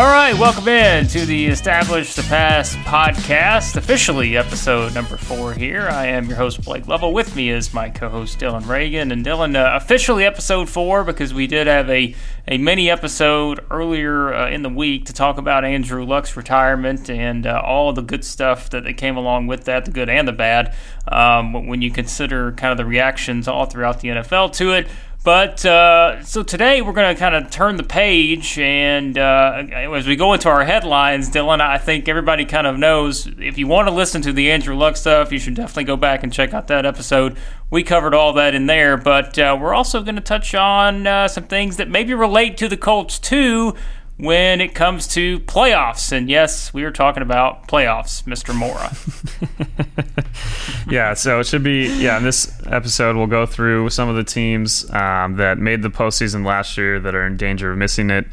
All right, welcome in to the Establish the Pass podcast, officially episode number four here. I am your host, Blake Lovell. With me is my co host, Dylan Reagan. And Dylan, uh, officially episode four because we did have a, a mini episode earlier uh, in the week to talk about Andrew Luck's retirement and uh, all the good stuff that, that came along with that, the good and the bad, um, when you consider kind of the reactions all throughout the NFL to it. But uh, so today we're going to kind of turn the page, and uh, as we go into our headlines, Dylan, I think everybody kind of knows if you want to listen to the Andrew Luck stuff, you should definitely go back and check out that episode. We covered all that in there, but uh, we're also going to touch on uh, some things that maybe relate to the Colts too when it comes to playoffs. And yes, we are talking about playoffs, Mr. Mora. yeah, so it should be, yeah, in this episode, we'll go through some of the teams um, that made the postseason last year that are in danger of missing it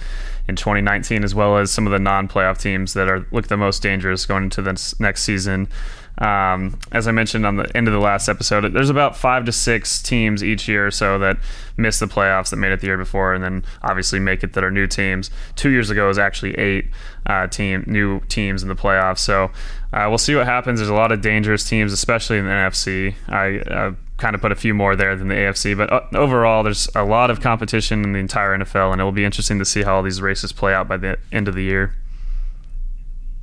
in 2019, as well as some of the non playoff teams that are look the most dangerous going into this next season. Um, as I mentioned on the end of the last episode, there's about five to six teams each year or so that miss the playoffs that made it the year before, and then obviously make it that are new teams. Two years ago was actually eight uh, team new teams in the playoffs. So uh, we'll see what happens. There's a lot of dangerous teams, especially in the NFC. I uh, kind of put a few more there than the AFC, but uh, overall, there's a lot of competition in the entire NFL, and it will be interesting to see how all these races play out by the end of the year.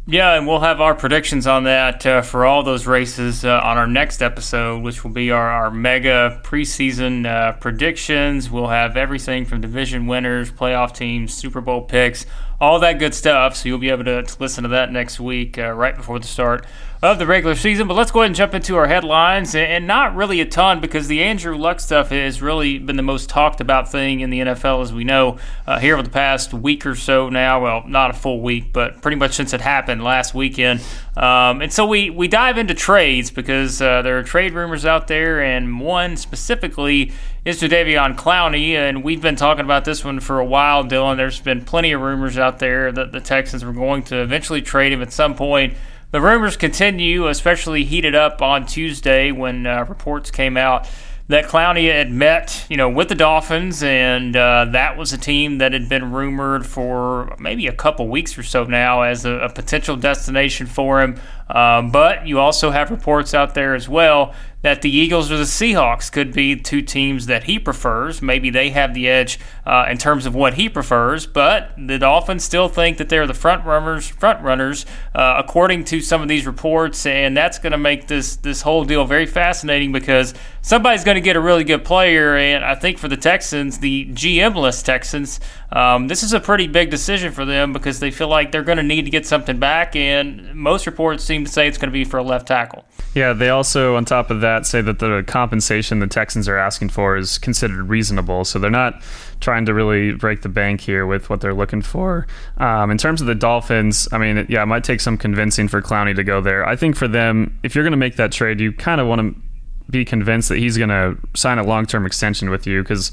Yeah, and we'll have our predictions on that uh, for all those races uh, on our next episode, which will be our, our mega preseason uh, predictions. We'll have everything from division winners, playoff teams, Super Bowl picks, all that good stuff. So you'll be able to, to listen to that next week, uh, right before the start of the regular season. But let's go ahead and jump into our headlines, and not really a ton because the Andrew Luck stuff has really been the most talked about thing in the NFL, as we know, uh, here over the past week or so now. Well, not a full week, but pretty much since it happened last weekend. Um, and so we, we dive into trades because uh, there are trade rumors out there, and one specifically is Jadeveon Clowney, and we've been talking about this one for a while, Dylan. There's been plenty of rumors out there that the Texans were going to eventually trade him at some point. The rumors continue, especially heated up on Tuesday when uh, reports came out that Clowney had met, you know, with the Dolphins, and uh, that was a team that had been rumored for maybe a couple weeks or so now as a, a potential destination for him. Um, but you also have reports out there as well that the Eagles or the Seahawks could be two teams that he prefers. Maybe they have the edge uh, in terms of what he prefers, but the Dolphins still think that they're the front runners. Front runners, uh, according to some of these reports, and that's going to make this this whole deal very fascinating because somebody's going to get a really good player, and I think for the Texans, the GM-less Texans, um, this is a pretty big decision for them because they feel like they're going to need to get something back, and most reports seem to say it's going to be for a left tackle. Yeah, they also, on top of that, say that the compensation the Texans are asking for is considered reasonable. So they're not trying to really break the bank here with what they're looking for. Um, in terms of the Dolphins, I mean, yeah, it might take some convincing for Clowney to go there. I think for them, if you're going to make that trade, you kind of want to be convinced that he's going to sign a long term extension with you because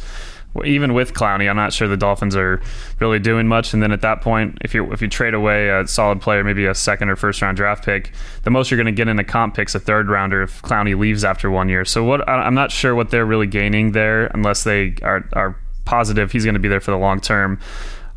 even with Clowney, I'm not sure the Dolphins are really doing much. And then at that point, if you if you trade away a solid player, maybe a second or first round draft pick, the most you're going to get in a comp pick's a third rounder if Clowney leaves after one year. So what I'm not sure what they're really gaining there unless they are are positive he's going to be there for the long term.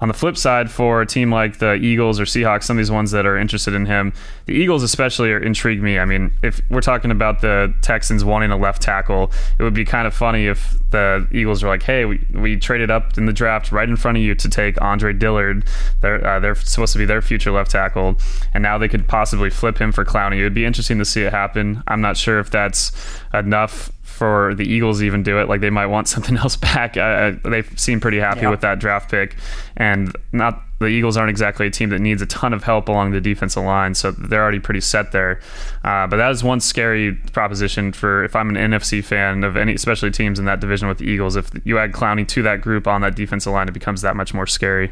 On the flip side, for a team like the Eagles or Seahawks, some of these ones that are interested in him, the Eagles especially are intrigue me. I mean, if we're talking about the Texans wanting a left tackle, it would be kind of funny if the Eagles are like, "Hey, we, we traded up in the draft right in front of you to take Andre Dillard. They're uh, they're supposed to be their future left tackle, and now they could possibly flip him for Clowney. It would be interesting to see it happen. I'm not sure if that's enough for the Eagles even do it. Like they might want something else back. Uh, they seem pretty happy yeah. with that draft pick, and not the Eagles aren't exactly a team that needs a ton of help along the defensive line, so they're already pretty set there. Uh, but that is one scary proposition for if I'm an NFC fan of any, especially teams in that division with the Eagles. If you add Clowney to that group on that defensive line, it becomes that much more scary.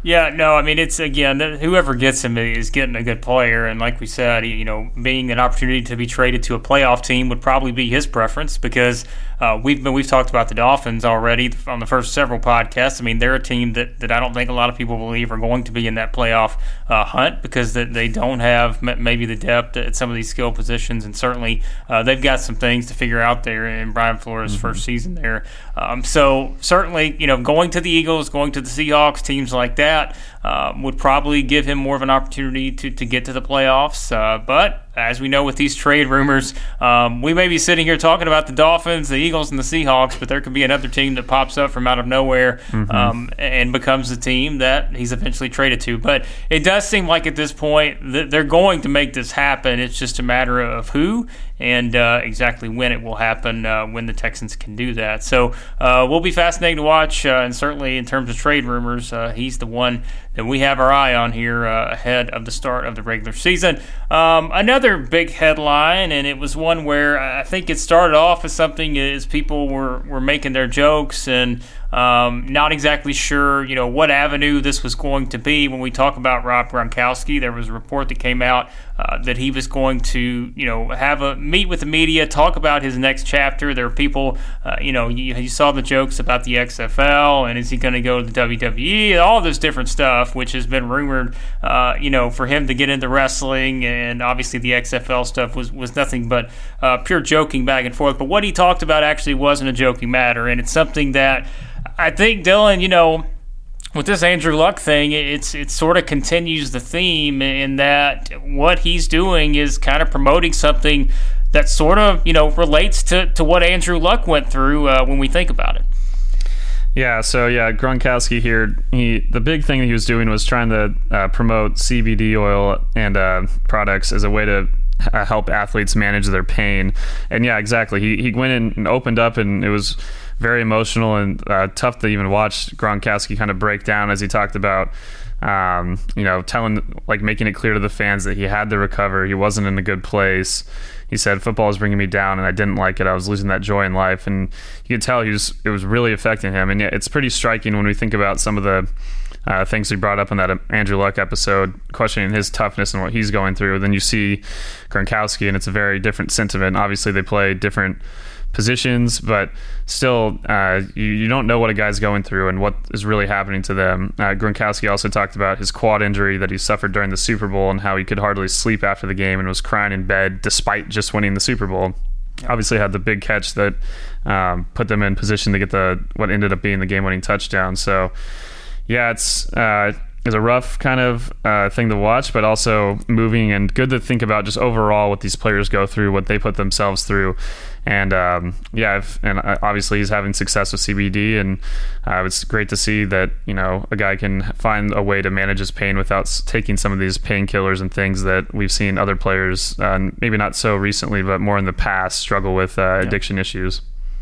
Yeah, no, I mean it's again whoever gets him is getting a good player, and like we said, you know, being an opportunity to be traded to a playoff team would probably be his preference because uh, we've been, we've talked about the Dolphins already on the first several podcasts. I mean, they're a team that, that I don't think a lot of people believe are going to be in that playoff uh, hunt because that they don't have maybe the depth at some of these skill positions, and certainly uh, they've got some things to figure out there in Brian Flores' mm-hmm. first season there. Um, so certainly, you know, going to the Eagles, going to the Seahawks, teams like that um, would probably give him more of an opportunity to, to get to the playoffs. Uh, but as we know with these trade rumors, um, we may be sitting here talking about the Dolphins, the Eagles, and the Seahawks, but there could be another team that pops up from out of nowhere mm-hmm. um, and becomes the team that he's eventually traded to. But it does seem like at this point that they're going to make this happen. It's just a matter of who and uh, exactly when it will happen uh, when the Texans can do that. So uh, we'll be fascinating to watch, uh, and certainly in terms of trade rumors, uh, he's the one that we have our eye on here uh, ahead of the start of the regular season. Um, another big headline, and it was one where I think it started off as something as people were, were making their jokes and um, not exactly sure, you know, what avenue this was going to be. When we talk about Rob Gronkowski, there was a report that came out uh, that he was going to, you know, have a meet with the media, talk about his next chapter. There are people, uh, you know, you, you, saw the jokes about the XFL and is he going to go to the WWE, all this different stuff, which has been rumored, uh, you know, for him to get into wrestling. And obviously the XFL stuff was was nothing but uh, pure joking back and forth. But what he talked about actually wasn't a joking matter, and it's something that I think Dylan, you know, with this Andrew Luck thing, it's it sort of continues the theme in that what he's doing is kind of promoting something that sort of you know relates to, to what Andrew Luck went through uh, when we think about it. Yeah, so yeah, Gronkowski here. He the big thing that he was doing was trying to uh, promote CBD oil and uh, products as a way to uh, help athletes manage their pain. And yeah, exactly. He he went in and opened up, and it was very emotional and uh, tough to even watch Gronkowski kind of break down as he talked about. Um, you know, telling like making it clear to the fans that he had to recover. He wasn't in a good place. He said football is bringing me down, and I didn't like it. I was losing that joy in life, and you could tell he was it was really affecting him. And it's pretty striking when we think about some of the uh, things we brought up in that Andrew Luck episode, questioning his toughness and what he's going through. Then you see Gronkowski, and it's a very different sentiment. Obviously, they play different positions, but still, uh, you, you, don't know what a guy's going through and what is really happening to them. Uh, Gronkowski also talked about his quad injury that he suffered during the Super Bowl and how he could hardly sleep after the game and was crying in bed despite just winning the Super Bowl. Obviously, had the big catch that um, put them in position to get the what ended up being the game-winning touchdown. So, yeah, it's uh, is a rough kind of uh, thing to watch, but also moving and good to think about just overall what these players go through, what they put themselves through. And um, yeah, and uh, obviously he's having success with CBD, and uh, it's great to see that you know a guy can find a way to manage his pain without taking some of these painkillers and things that we've seen other players, uh, maybe not so recently, but more in the past, struggle with uh, addiction yeah. issues.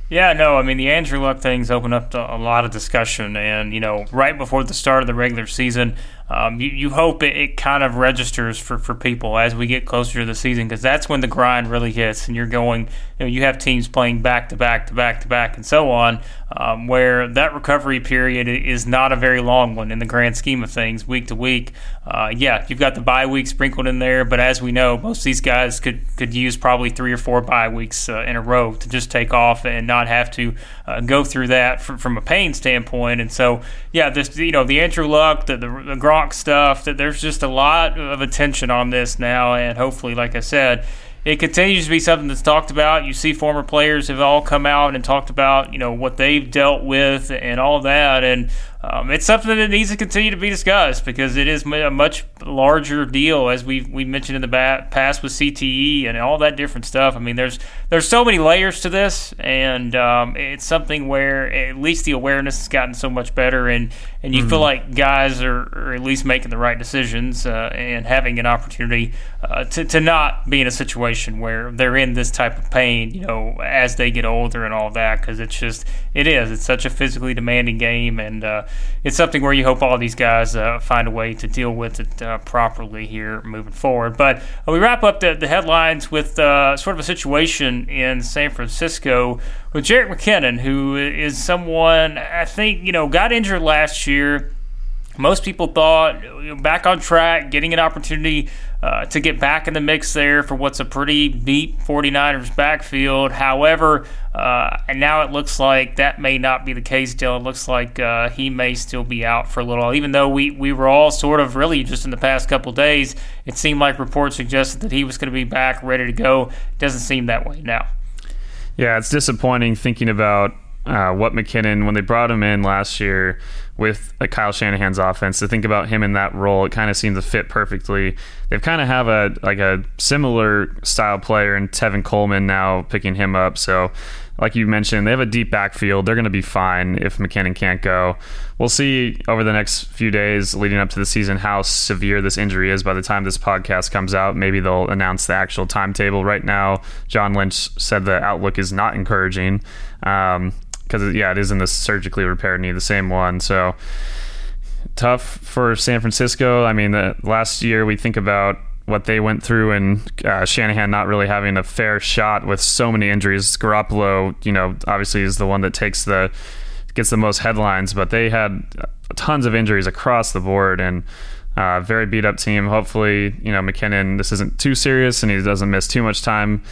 Yeah, no, I mean the Andrew Luck things open up a lot of discussion, and you know, right before the start of the regular season, um, you, you hope it, it, kind of registers for, for people as we get closer to the season because that's when the grind really hits and you're going you know you have teams playing back to back to back to back and so on um, where that recovery period is not a very long one in the grand scheme of things week to week uh, yeah you've got the bye week sprinkled in there but as we know most of these guys could could use probably three or four bye weeks uh, in a row to just take off and not have to uh, go through that from, from a pain standpoint. And so, yeah, this you know the Andrew Luck, the, the, the Stuff. That there's just a lot of attention on this now, and hopefully, like I said it continues to be something that's talked about. You see former players have all come out and talked about, you know, what they've dealt with and all that. And um, it's something that needs to continue to be discussed because it is a much larger deal, as we we mentioned in the past with CTE and all that different stuff. I mean, there's there's so many layers to this, and um, it's something where at least the awareness has gotten so much better, and and you mm-hmm. feel like guys are, are, at least making the right decisions uh, and having an opportunity uh, to to not be in a situation where they're in this type of pain, you know, as they get older and all that, because it's just it is it's such a physically demanding game and. Uh, it's something where you hope all these guys uh, find a way to deal with it uh, properly here moving forward. But uh, we wrap up the, the headlines with uh, sort of a situation in San Francisco with Jerick McKinnon, who is someone I think you know got injured last year. Most people thought back on track, getting an opportunity uh, to get back in the mix there for what's a pretty deep 49ers backfield. However, uh, and now it looks like that may not be the case, Dylan. It looks like uh, he may still be out for a little. Even though we, we were all sort of really just in the past couple days, it seemed like reports suggested that he was going to be back, ready to go. It doesn't seem that way now. Yeah, it's disappointing thinking about uh, what McKinnon, when they brought him in last year with Kyle Shanahan's offense, to think about him in that role, it kind of seemed to fit perfectly. They've kind of have a like a similar style player in Tevin Coleman now picking him up. So, like you mentioned, they have a deep backfield. They're going to be fine if McKinnon can't go. We'll see over the next few days leading up to the season how severe this injury is. By the time this podcast comes out, maybe they'll announce the actual timetable. Right now, John Lynch said the outlook is not encouraging. Um, because yeah, it is in the surgically repaired knee, the same one. So tough for San Francisco. I mean, the, last year we think about what they went through and uh, Shanahan not really having a fair shot with so many injuries. Garoppolo, you know, obviously is the one that takes the gets the most headlines, but they had tons of injuries across the board and. Uh, very beat up team. Hopefully, you know McKinnon. This isn't too serious, and he doesn't miss too much time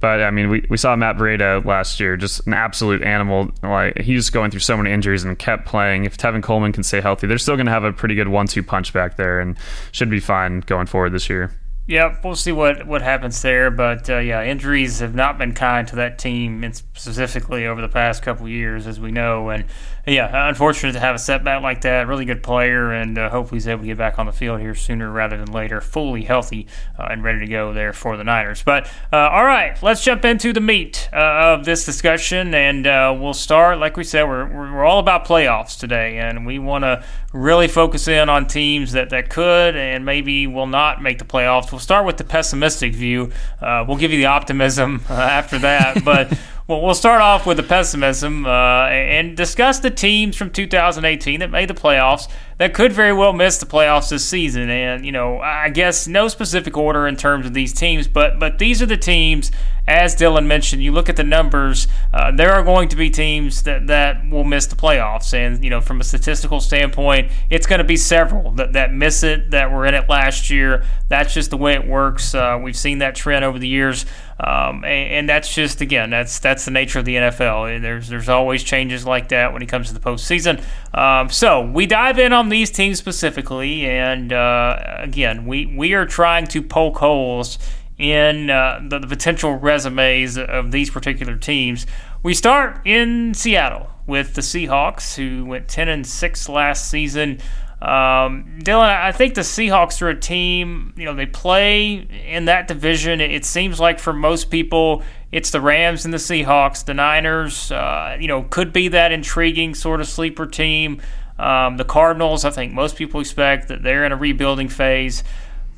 but I mean, we, we saw Matt Breida last year, just an absolute animal. Like he's going through so many injuries and kept playing. If Tevin Coleman can stay healthy, they're still going to have a pretty good one-two punch back there, and should be fine going forward this year. Yeah, we'll see what, what happens there. But uh, yeah, injuries have not been kind to that team, specifically over the past couple years, as we know. And yeah, unfortunate to have a setback like that. Really good player, and uh, hopefully he's able to get back on the field here sooner rather than later, fully healthy uh, and ready to go there for the Niners. But uh, all right, let's jump into the meat uh, of this discussion, and uh, we'll start. Like we said, we're we're all about playoffs today, and we want to really focus in on teams that that could and maybe will not make the playoffs. We'll start with the pessimistic view. Uh, we'll give you the optimism after that, but. Well, we'll start off with the pessimism uh, and discuss the teams from 2018 that made the playoffs that could very well miss the playoffs this season. And you know, I guess no specific order in terms of these teams, but but these are the teams as Dylan mentioned, you look at the numbers, uh, there are going to be teams that, that will miss the playoffs. And, you know, from a statistical standpoint, it's going to be several that, that miss it, that were in it last year. That's just the way it works. Uh, we've seen that trend over the years. Um, and, and, that's just, again, that's that's the nature of the NFL. There's, there's always changes like that when it comes to the postseason. Um, so we dive in on these teams specifically. And, uh, again, we, we are trying to poke holes in uh, the, the, potential resumes of these particular teams. We start in Seattle with the Seahawks, who went 10 and 6 last season. Um, Dylan, I think the Seahawks are a team, you know, they play in that division. It seems like for most people, it's the Rams and the Seahawks. The Niners, uh, you know, could be that intriguing sort of sleeper team. Um, the Cardinals, I think most people expect that they're in a rebuilding phase.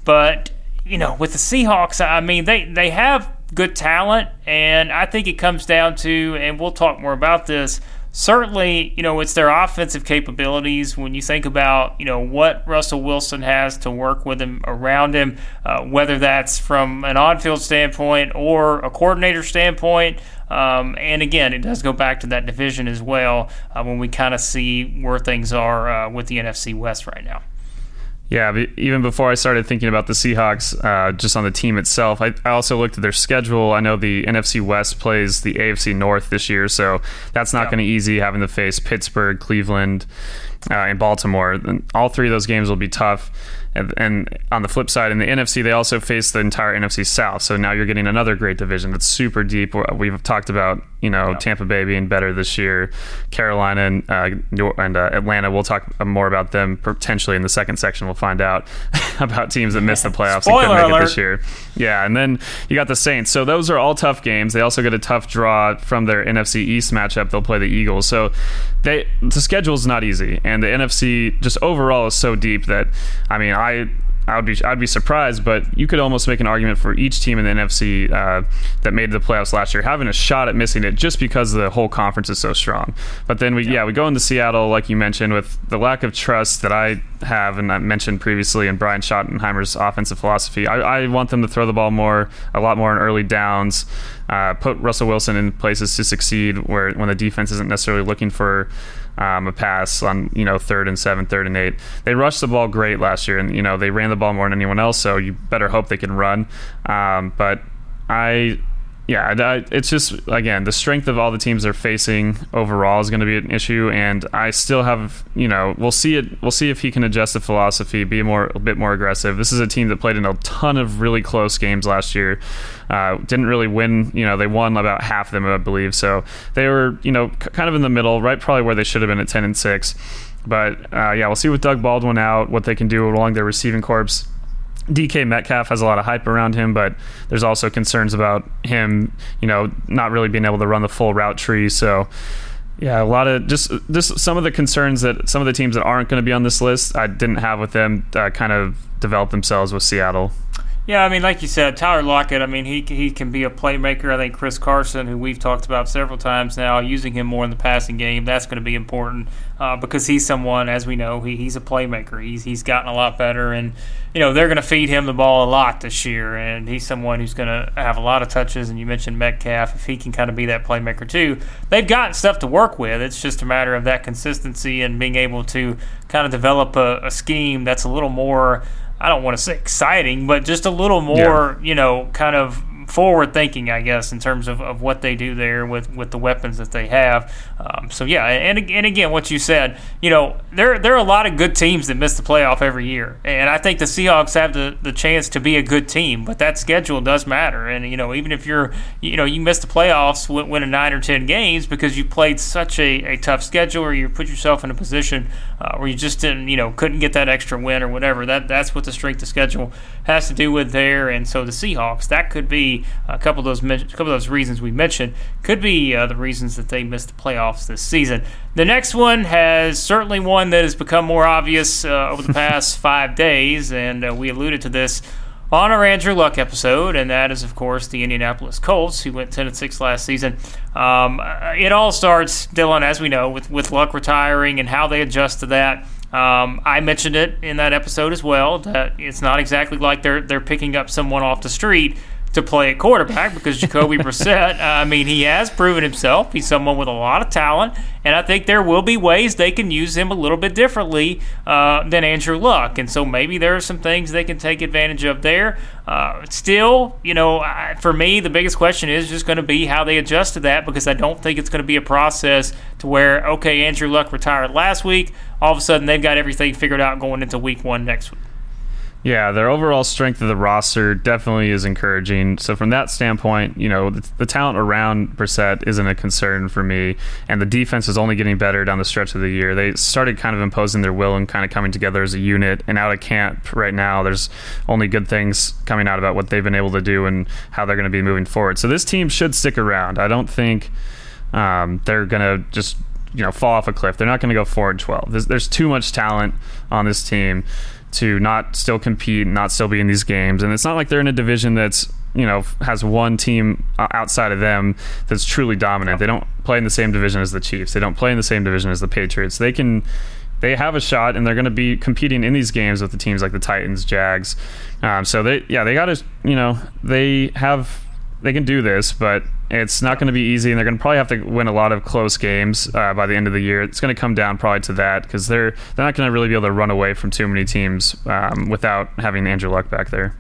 But you know, with the Seahawks, I mean, they, they have good talent, and I think it comes down to, and we'll talk more about this. Certainly, you know, it's their offensive capabilities. When you think about, you know, what Russell Wilson has to work with him around him, uh, whether that's from an on-field standpoint or a coordinator standpoint, um, and again, it does go back to that division as well uh, when we kind of see where things are uh, with the NFC West right now. Yeah, even before I started thinking about the Seahawks, uh, just on the team itself, I, I, also looked at their schedule. I know the NFC West plays the AFC North this year, so that's not yeah. going to be easy having to face Pittsburgh, Cleveland, uh, and Baltimore. All three of those games will be tough. And, and, on the flip side, in the NFC, they also face the entire NFC South. So now you're getting another great division that's super deep. We've talked about, you know, yeah. Tampa Bay being better this year, Carolina and, uh, and uh, Atlanta. We'll talk more about them potentially in the second section. We'll find out about teams that missed the playoffs and couldn't make alert. it this year. Yeah, and then you got the Saints. So those are all tough games. They also get a tough draw from their NFC East matchup. They'll play the Eagles. So they the schedule is not easy, and the NFC just overall is so deep that I mean, I I would be I'd be surprised, but you could almost make an argument for each team in the NFC uh, that made the playoffs last year having a shot at missing it just because the whole conference is so strong. But then we yeah, yeah we go into Seattle like you mentioned with the lack of trust that I have and I mentioned previously in Brian Schottenheimer's offensive philosophy. I, I want them to throw the ball more, a lot more in early downs. Uh, put Russell Wilson in places to succeed where when the defense isn't necessarily looking for um, a pass on you know third and seven, third and eight. They rushed the ball great last year, and you know they ran the ball more than anyone else. So you better hope they can run. Um, but I yeah, it's just again the strength of all the teams they're facing overall is going to be an issue, and I still have you know we'll see it. We'll see if he can adjust the philosophy, be more a bit more aggressive. This is a team that played in a ton of really close games last year. Uh, didn't really win. You know, they won about half of them, I believe. So they were you know kind of in the middle, right? Probably where they should have been at ten and six. But uh, yeah, we'll see with Doug Baldwin out what they can do along their receiving corps. DK Metcalf has a lot of hype around him, but there's also concerns about him, you know, not really being able to run the full route tree. So, yeah, a lot of just just some of the concerns that some of the teams that aren't going to be on this list, I didn't have with them, uh, kind of develop themselves with Seattle. Yeah, I mean, like you said, Tyler Lockett. I mean, he he can be a playmaker. I think Chris Carson, who we've talked about several times now, using him more in the passing game, that's going to be important uh, because he's someone, as we know, he, he's a playmaker. He's he's gotten a lot better, and you know they're going to feed him the ball a lot this year, and he's someone who's going to have a lot of touches. And you mentioned Metcalf, if he can kind of be that playmaker too, they've got stuff to work with. It's just a matter of that consistency and being able to kind of develop a, a scheme that's a little more. I don't want to say exciting, but just a little more, yeah. you know, kind of forward thinking, I guess, in terms of, of what they do there with, with the weapons that they have. Um, so yeah, and and again, what you said, you know, there there are a lot of good teams that miss the playoff every year, and I think the Seahawks have the, the chance to be a good team, but that schedule does matter, and you know, even if you're, you know, you miss the playoffs, win, a nine or ten games because you played such a, a tough schedule, or you put yourself in a position uh, where you just didn't, you know, couldn't get that extra win or whatever. That that's what the strength of schedule has to do with there, and so the Seahawks that could be a couple of those a couple of those reasons we mentioned could be uh, the reasons that they missed the playoffs this season. The next one has certainly one that has become more obvious uh, over the past five days, and uh, we alluded to this on our Andrew Luck episode, and that is, of course, the Indianapolis Colts, who went 10 and 6 last season. Um, it all starts, Dylan, as we know, with, with Luck retiring and how they adjust to that. Um, I mentioned it in that episode as well that it's not exactly like they're they're picking up someone off the street to play at quarterback because Jacoby Brissett, uh, I mean, he has proven himself. He's someone with a lot of talent, and I think there will be ways they can use him a little bit differently uh, than Andrew Luck. And so maybe there are some things they can take advantage of there. Uh, still, you know, for me, the biggest question is just going to be how they adjust to that because I don't think it's going to be a process to where, okay, Andrew Luck retired last week. All of a sudden, they've got everything figured out going into week one next week. Yeah, their overall strength of the roster definitely is encouraging. So from that standpoint, you know, the, the, talent around Brissett isn't a concern for me, and the defense is only getting better down the stretch of the year. They started kind of imposing their will and kind of coming together as a unit. And out of camp right now, there's only good things coming out about what they've been able to do and how they're going to be moving forward. So this team should stick around. I don't think um, they're going to just you know fall off a cliff. They're not going to go forward 12. There's, there's too much talent on this team to not still compete, not still be in these games. And it's not like they're in a division that's you know has one team outside of them that's truly dominant. They don't play in the same division as the Chiefs. They don't play in the same division as the Patriots. They can they have a shot and they're going to be competing in these games with the teams like the Titans, Jags. Um, so they yeah they got to you know they have they can do this, but it's not going to be easy, and they're going to probably have to win a lot of close games uh, by the end of the year. It's going to come down probably to that because they're they're not going to really be able to run away from too many teams um, without having Andrew Luck back there.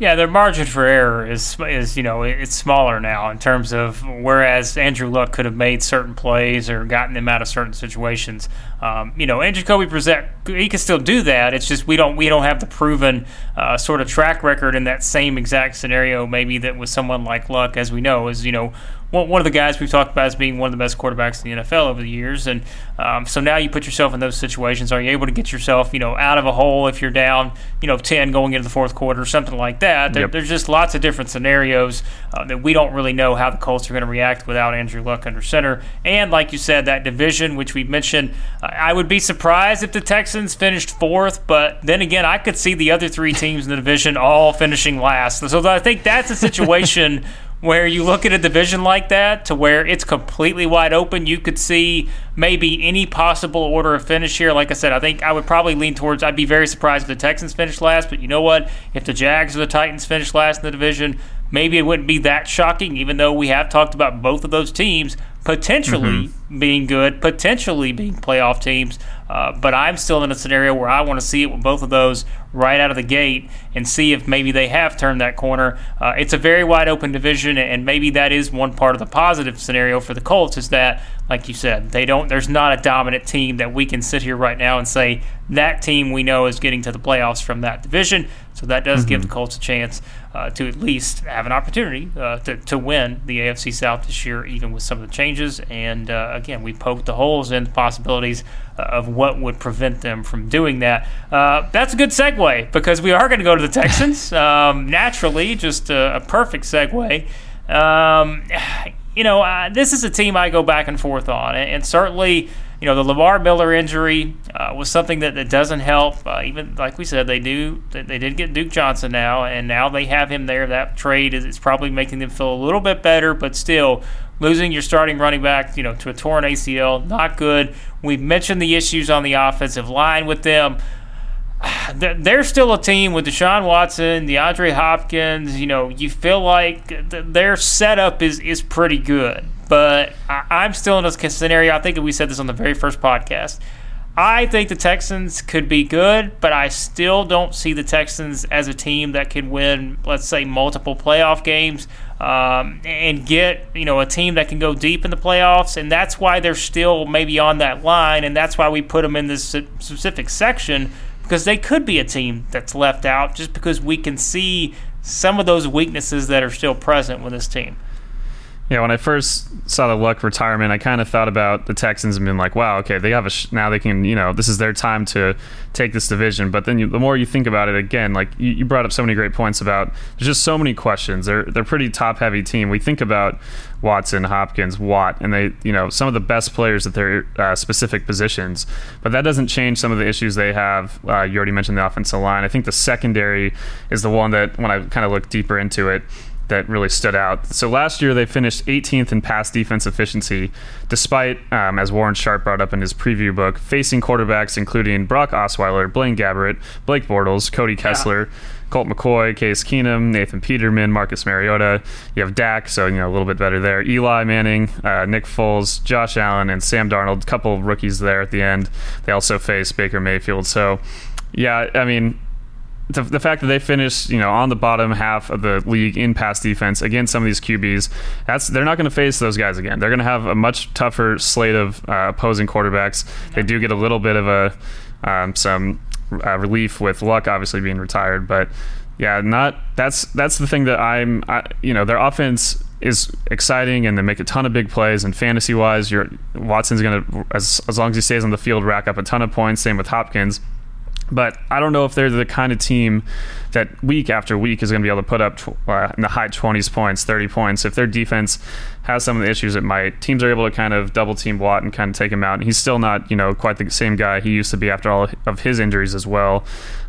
Yeah, their margin for error is is you know it's smaller now in terms of whereas Andrew Luck could have made certain plays or gotten them out of certain situations. Um, you know, and Jacoby Brissett he can still do that. It's just we don't we don't have the proven uh, sort of track record in that same exact scenario. Maybe that with someone like Luck, as we know, is you know one of the guys we've talked about as being one of the best quarterbacks in the NFL over the years. And um, so now you put yourself in those situations. Are you able to get yourself, you know, out of a hole if you're down, you know, 10 going into the fourth quarter or something like that? There, yep. There's just lots of different scenarios uh, that we don't really know how the Colts are going to react without Andrew Luck under center. And like you said, that division, which we mentioned, uh, I would be surprised if the Texans finished fourth. But then again, I could see the other three teams in the division all finishing last. So I think that's a situation where you look at a division like that to where it's completely wide open. You could see maybe any possible order of finish here. Like I said, I think I would probably lean towards. I'd be very surprised if the Texans finish last, but you know what? If the Jags or the Titans finish last in the division, maybe it wouldn't be that shocking. Even though we have talked about both of those teams potentially mm-hmm. being good, potentially being playoff teams. Uh, but I'm still in a scenario where I want to see it with both of those right out of the gate and see if maybe they have turned that corner. Uh, it's a very wide open division, and maybe that is one part of the positive scenario for the Colts is that, like you said, they don't. There's not a dominant team that we can sit here right now and say that team we know is getting to the playoffs from that division. So that does mm-hmm. give the Colts a chance uh, to at least have an opportunity uh, to, to win the AFC South this year, even with some of the changes. And uh, again, we poked the holes in the possibilities uh, of what would prevent them from doing that. Uh, that's a good segue because we are going to go to the Texans um, naturally, just a, a perfect segue. Um, you know, uh, this is a team I go back and forth on, and, and certainly you know, the Lamar Miller injury uh, was something that, that doesn't help. Uh, even like we said, they do they did get Duke Johnson now, and now they have him there. That trade is, is probably making them feel a little bit better, but still losing your starting running back, you know, to a torn ACL, not good. We've mentioned the issues on the offensive line with them. They're still a team with Deshaun Watson, DeAndre Hopkins. You know, you feel like their setup is is pretty good. But I, am still in this scenario. I think we said this on the very first podcast. I think the Texans could be good, but I still don't see the Texans as a team that can win, let's say, multiple playoff games um, and get you know a team that can go deep in the playoffs. And that's why they're still maybe on that line, and that's why we put them in this specific section because they could be a team that's left out just because we can see some of those weaknesses that are still present with this team. Yeah, when I first saw the Luck retirement, I kind of thought about the Texans and been like, "Wow, okay, they have a sh- now they can, you know, this is their time to take this division." But then you, the more you think about it, again, like you, you, brought up so many great points about there's just so many questions. They're they're pretty top heavy team. We think about Watson, Hopkins, Watt, and they, you know, some of the best players at their uh, specific positions. But that doesn't change some of the issues they have. Uh, you already mentioned the offensive line. I think the secondary is the one that, when I kind of look deeper into it that really stood out. So last year they finished 18th in pass defense efficiency, despite, um, as Warren Sharp brought up in his preview book, facing quarterbacks including Brock Osweiler, Blaine Gabbert, Blake Bortles, Cody Kessler. Yeah. Colt McCoy, Case Keenum, Nathan Peterman, Marcus Mariota. You have Dak, so you know a little bit better there. Eli Manning, uh, Nick Foles, Josh Allen, and Sam Darnold. A couple of rookies there at the end. They also face Baker Mayfield. So, yeah, I mean, the, fact that they finished, you know, on the bottom half of the league in pass defense against some of these QBs, that's they're not going to face those guys again. They're going to have a much tougher slate of uh, opposing quarterbacks. They do get a little bit of a um, some uh, relief with Luck obviously being retired, but yeah, not that's that's the thing that I'm, I, you know, their offense is exciting and they make a ton of big plays and fantasy wise, your Watson's going to as as long as he stays on the field rack up a ton of points. Same with Hopkins. But I don't know if they're the kind of team that week after week is going to be able to put up tw- uh, in the high 20s points, 30 points. If their defense has some of the issues it might, teams are able to kind of double team Watt and kind of take him out. And he's still not, you know, quite the same guy he used to be after all of his injuries as well.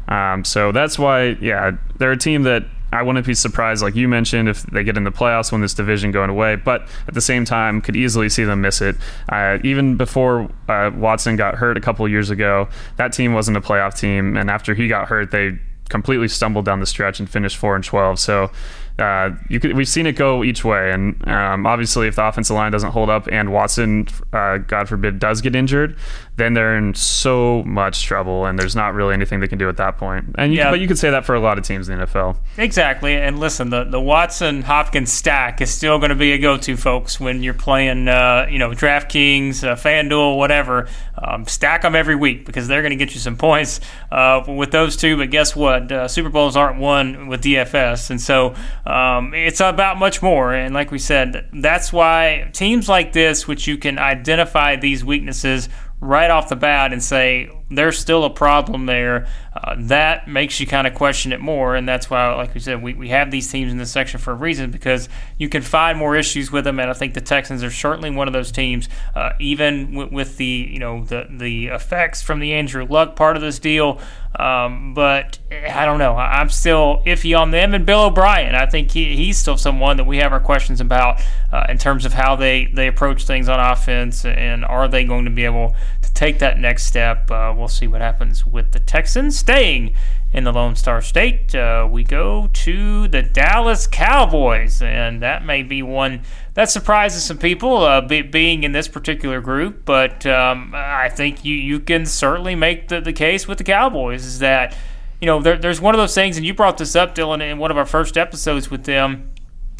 Um, so that's why, yeah, they're a team that I wouldn't be surprised, like you mentioned, if they get in the playoffs when this division going away. But at the same time, could easily see them miss it. Uh, even before uh, Watson got hurt a couple years ago, that team wasn't a playoff team, and after he got hurt, they completely stumbled down the stretch and finished four and twelve. So uh, could, we've seen it go each way, and um, obviously, if the offensive line doesn't hold up and Watson, uh, God forbid, does get injured, then they're in so much trouble, and there's not really anything they can do at that point. And you, yeah. but you could say that for a lot of teams in the NFL. Exactly. And listen, the the Watson Hopkins stack is still going to be a go-to, folks, when you're playing, uh, you know, DraftKings, uh, FanDuel, whatever. Um, stack them every week because they're going to get you some points uh, with those two. But guess what? Uh, Super Bowls aren't won with DFS, and so um, it's about much more. And like we said, that's why teams like this, which you can identify these weaknesses right off the bat and say there's still a problem there, uh, that makes you kind of question it more. And that's why, like we said, we, we have these teams in this section for a reason because you can find more issues with them. And I think the Texans are certainly one of those teams, uh, even with, with, the you know the the effects from the Andrew Luck part of this deal. Um, but I don't know. I'm still iffy on them and Bill O'Brien. I think he, he's still someone that we have our questions about uh, in terms of how they, they approach things on offense and are they going to be able to take that next step. We'll see what happens with the Texans. Staying in the Lone Star State, uh, we go to the Dallas Cowboys, and that may be one that surprises some people uh, be, being in this particular group. But um, I think you, you can certainly make the, the case with the Cowboys is that, you know, there, there's one of those things, and you brought this up, Dylan, in one of our first episodes with them,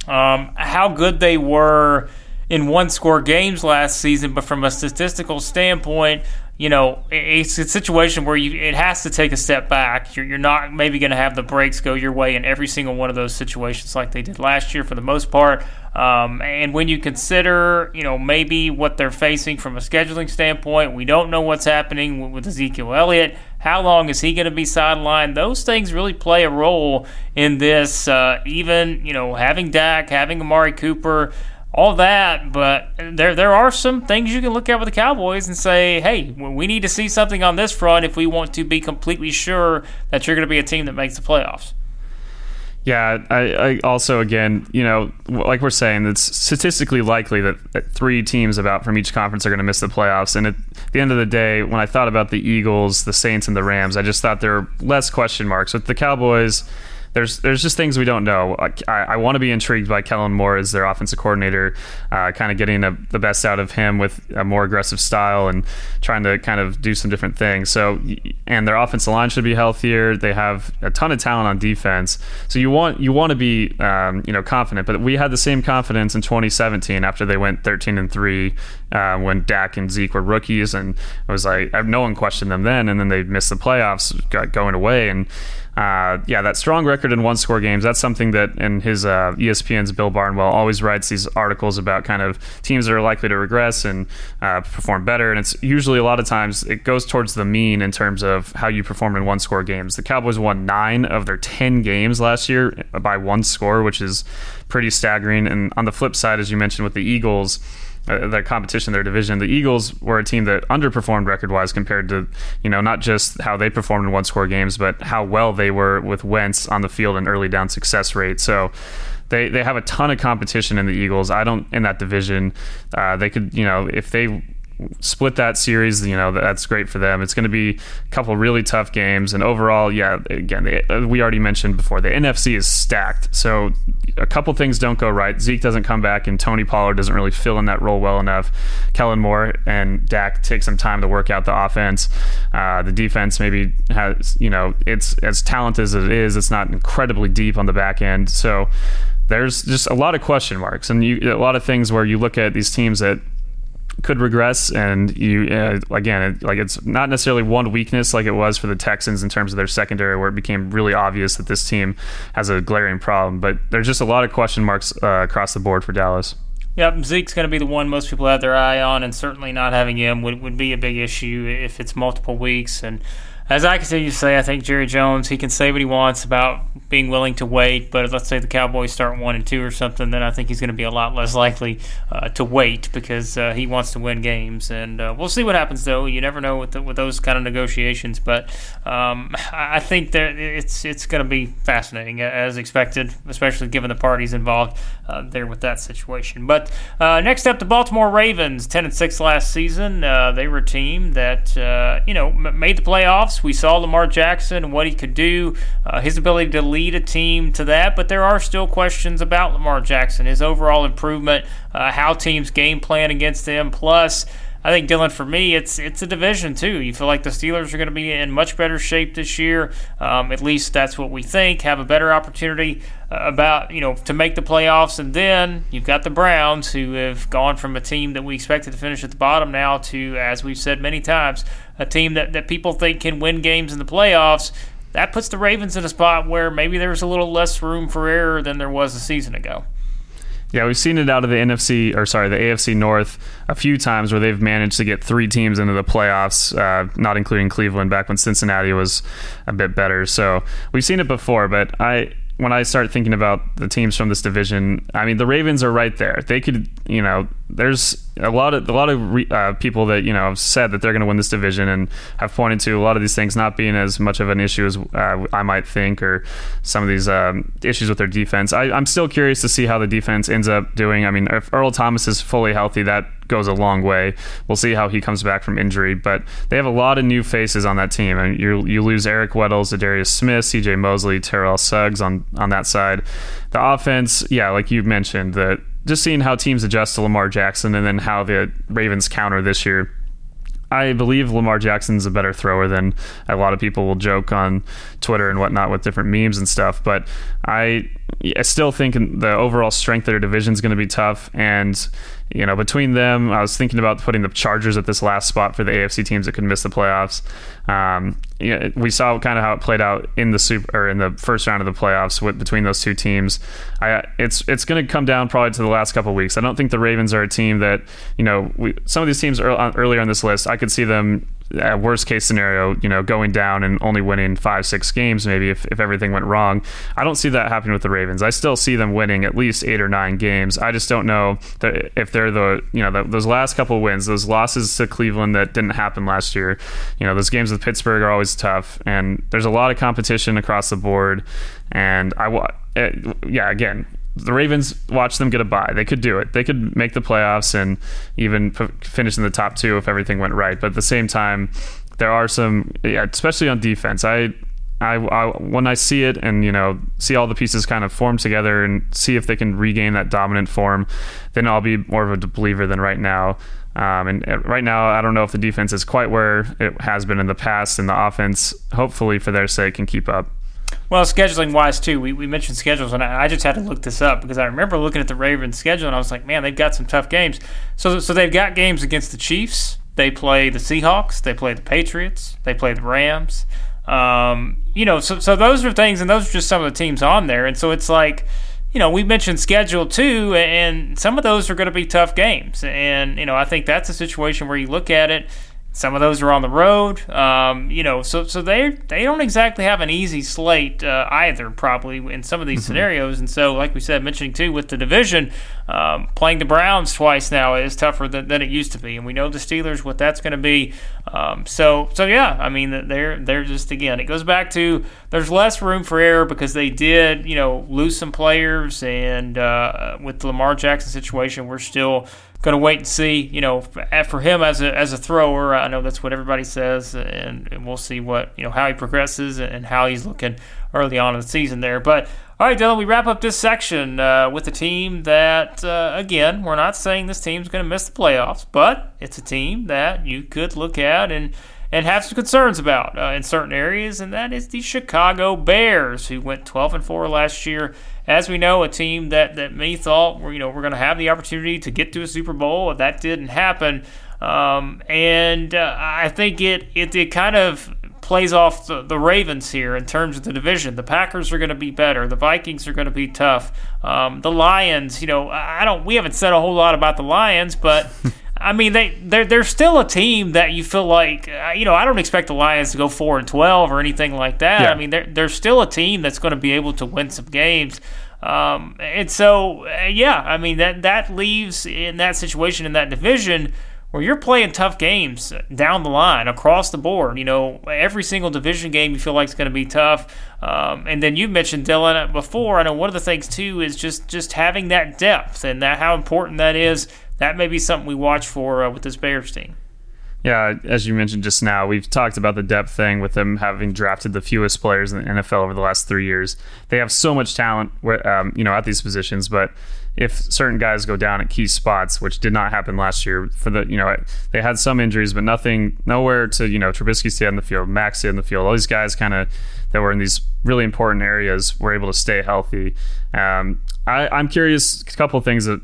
um, how good they were in one score games last season, but from a statistical standpoint, you know, it's a situation where you it has to take a step back. You're, you're not maybe going to have the breaks go your way in every single one of those situations like they did last year for the most part. Um, and when you consider, you know, maybe what they're facing from a scheduling standpoint, we don't know what's happening with Ezekiel Elliott. How long is he going to be sidelined? Those things really play a role in this. Uh, even, you know, having Dak, having Amari Cooper all that, but there there are some things you can look at with the Cowboys and say, hey, we need to see something on this front if we want to be completely sure that you're going to be a team that makes the playoffs. Yeah, I, I, also again, you know, like we're saying, it's statistically likely that three teams about from each conference are going to miss the playoffs. And at the end of the day, when I thought about the Eagles, the Saints, and the Rams, I just thought there were less question marks. With the Cowboys, there's there's just things we don't know. I, I want to be intrigued by Kellen Moore as their offensive coordinator, uh, kind of getting a, the best out of him with a more aggressive style and trying to kind of do some different things. So, and their offensive line should be healthier. They have a ton of talent on defense. So you want you want to be um, you know confident. But we had the same confidence in 2017 after they went 13 and three uh, when Dak and Zeke were rookies, and it was like no one questioned them then, and then they missed the playoffs, got going away, and uh, yeah, that strong record in one score games, that's something that in his uh, ESPN's Bill Barnwell always writes these articles about kind of teams that are likely to regress and uh, perform better. And it's usually a lot of times it goes towards the mean in terms of how you perform in one score games. The Cowboys won nine of their 10 games last year by one score, which is pretty staggering. And on the flip side, as you mentioned with the Eagles, uh, their competition, their division. The Eagles were a team that underperformed record wise compared to, you know, not just how they performed in one score games, but how well they were with Wentz on the field and early down success rate. So they, they have a ton of competition in the Eagles. I don't in that division. Uh, they could, you know, if they split that series, you know, that's great for them. It's going to be a couple really tough games. And overall, yeah, again, uh, we already mentioned before, the NFC is stacked. So a couple things don't go right. Zeke doesn't come back, and Tony Pollard doesn't really fill in that role well enough. Kellen Moore and Dak take some time to work out the offense. Uh, the defense maybe has, you know, it's as talented as it is, it's not incredibly deep on the back end. So there's just a lot of question marks and you, a lot of things where you look at these teams that could regress, and you uh, again, it, like it's not necessarily one weakness like it was for the Texans in terms of their secondary, where it became really obvious that this team has a glaring problem. But there's just a lot of question marks uh, across the board for Dallas. Yep, Zeke's going to be the one most people have their eye on, and certainly not having him would, would be a big issue if it's multiple weeks. And as I continue to say, I think Jerry Jones he can say what he wants about being willing to wait, but let's say the Cowboys start one and two or something, then I think he's going to be a lot less likely uh, to wait because uh, he wants to win games. And uh, we'll see what happens, though. You never know with the, with those kind of negotiations, but um, I think that it's it's going to be fascinating as expected, especially given the parties involved uh, there with that situation. But uh, next up, the Baltimore Ravens, ten and six last season. Uh, they were a team that you know made the playoffs We saw Lamar Jackson and what he could do, uh, his ability to lead a team to that. But there are still questions about Lamar Jackson, his overall improvement, uh, how teams game plan against him. Plus, I think Dylan, for me, it's it's a division too. You feel like the Steelers are going to be in much better shape this year. Um, at least that's what we think. Have a better opportunity uh, about you know to make the playoffs, and then you've got the Browns who have gone from a team that we expected to finish at the bottom now to, as we've said many times, a team that, that people think can win games in the playoffs. That puts the Ravens in a spot where maybe there's a little less room for error than there was a season ago. Yeah, we've seen it out of the NFC or sorry, the AFC North a few times where they've managed to get three teams into the playoffs, uh, not including Cleveland back when Cincinnati was a bit better. So we've seen it before, but I when I start thinking about the teams from this division, I mean the Ravens are right there. They could, you know, there's a lot of a lot of uh, people that you know have said that they're going to win this division and have pointed to a lot of these things not being as much of an issue as uh, I might think, or some of these um, issues with their defense. I, I'm still curious to see how the defense ends up doing. I mean, if Earl Thomas is fully healthy, that goes a long way. We'll see how he comes back from injury, but they have a lot of new faces on that team, and you you lose Eric Weddle, Darius Smith, C.J. Mosley, Terrell Suggs on on that side. The offense, yeah, like you mentioned, that just seeing how teams adjust to Lamar Jackson and then how the Ravens counter this year. I believe Lamar Jackson's a better thrower than a lot of people will joke on Twitter and whatnot with different memes and stuff. But I, I still think the overall strength of their division is going to be tough. And you know, between them, I was thinking about putting the Chargers at this last spot for the AFC teams that could miss the playoffs. Um, yeah, we saw kind of how it played out in the super or in the first round of the playoffs with, between those two teams. I, it's it's going to come down probably to the last couple weeks. I don't think the Ravens are a team that you know we, some of these teams earlier on this list. I could see them at worst case scenario, you know, going down and only winning five, six games, maybe if, if everything went wrong. I don't see that happening with the Ravens. I still see them winning at least eight or nine games. I just don't know if they're the, you know, the, those last couple wins, those losses to Cleveland that didn't happen last year, you know, those games with Pittsburgh are always tough. And there's a lot of competition across the board. And I, eh, yeah, again, the Ravens watch them get a bye. They could do it. They could make the playoffs and even p- finish in the top two if everything went right. But at the same time, there are some, yeah, especially on defense. I, I, I, when I see it and you know see all the pieces kind of form together and see if they can regain that dominant form, then I'll be more of a believer than right now. Um, and uh, right now, I don't know if the defense is quite where it has been in the past, and the offense, hopefully for their sake, can keep up. Well, scheduling wise too, we, we mentioned schedules, and I, I just had to look this up because I remember looking at the Ravens schedule, and I was like, man, they've got some tough games. So so they've got games against the Chiefs. They play the Seahawks. They play the Patriots. They play the Rams. Um, you know, so so those are things, and those are just some of the teams on there, and so it's like you know, we mentioned schedule too, and some of those are going to be tough games. And, you know, I think that's a situation where you look at it some of those are on the road, um, you know. So, so they they don't exactly have an easy slate uh, either, probably in some of these mm-hmm. scenarios. And so, like we said, mentioning too with the division, um, playing the Browns twice now is tougher than, than it used to be, and we know the Steelers what that's going to be. Um, so, so yeah, I mean, they're they're just again, it goes back to there's less room for error because they did, you know, lose some players, and uh, with the Lamar Jackson situation, we're still going to wait and see. You know, for him as a as a thrower, I know that's what everybody says, and, we'll see what you know how he progresses and how he's looking early on in the season there. But all right, Dylan, we wrap up this section uh, with a team that, uh, again, we're not saying this team's going to miss the playoffs, but it's a team that you could look at and and have some concerns about uh, in certain areas, and that is the Chicago Bears, who went 12 and 4 last year as we know, a team that, that many thought you know we're going to have the opportunity to get to a Super Bowl. That didn't happen, um, and uh, I think it, it it kind of plays off the, the Ravens here in terms of the division. The Packers are going to be better. The Vikings are going to be tough. Um, the Lions, you know, I don't. We haven't said a whole lot about the Lions, but. I mean, they they're they're still a team that you feel like uh, you know. I don't expect the Lions to go four and twelve or anything like that. Yeah. I mean, they're they're still a team that's going to be able to win some games. Um, and so, uh, yeah, I mean that that leaves in that situation in that division where you're playing tough games down the line across the board. You know, every single division game you feel like is going to be tough. Um, and then you mentioned Dylan before. I know one of the things too is just just having that depth and that how important that is. That may be something we watch for uh, with this Bears team. Yeah, as you mentioned just now, we've talked about the depth thing with them having drafted the fewest players in the NFL over the last three years. They have so much talent, um, you know, at these positions, but if certain guys go down at key spots, which did not happen last year, for the you know they had some injuries, but nothing, nowhere to you know Trubisky stay on the field, Max stay on the field. All these guys kind of that were in these really important areas were able to stay healthy. Um, I, I'm curious, a couple things that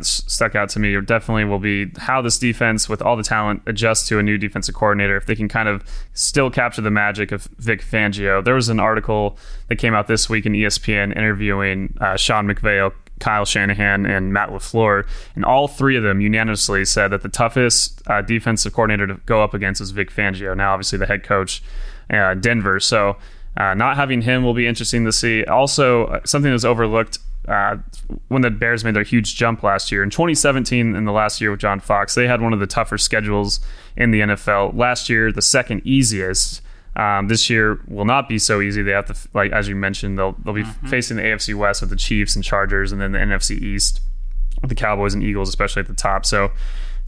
stuck out to me definitely will be how this defense, with all the talent, adjusts to a new defensive coordinator. If they can kind of still capture the magic of Vic Fangio. There was an article that came out this week in ESPN interviewing uh, Sean McVay, Kyle Shanahan, and Matt LaFleur, and all three of them unanimously said that the toughest uh, defensive coordinator to go up against is Vic Fangio. Now, obviously, the head coach, uh, Denver. So. Uh, not having him will be interesting to see. Also, uh, something that's overlooked uh, when the Bears made their huge jump last year. In 2017, in the last year with John Fox, they had one of the tougher schedules in the NFL. Last year, the second easiest. Um, this year will not be so easy. They have to, like as you mentioned, they'll they'll be mm-hmm. facing the AFC West with the Chiefs and Chargers, and then the NFC East with the Cowboys and Eagles, especially at the top. So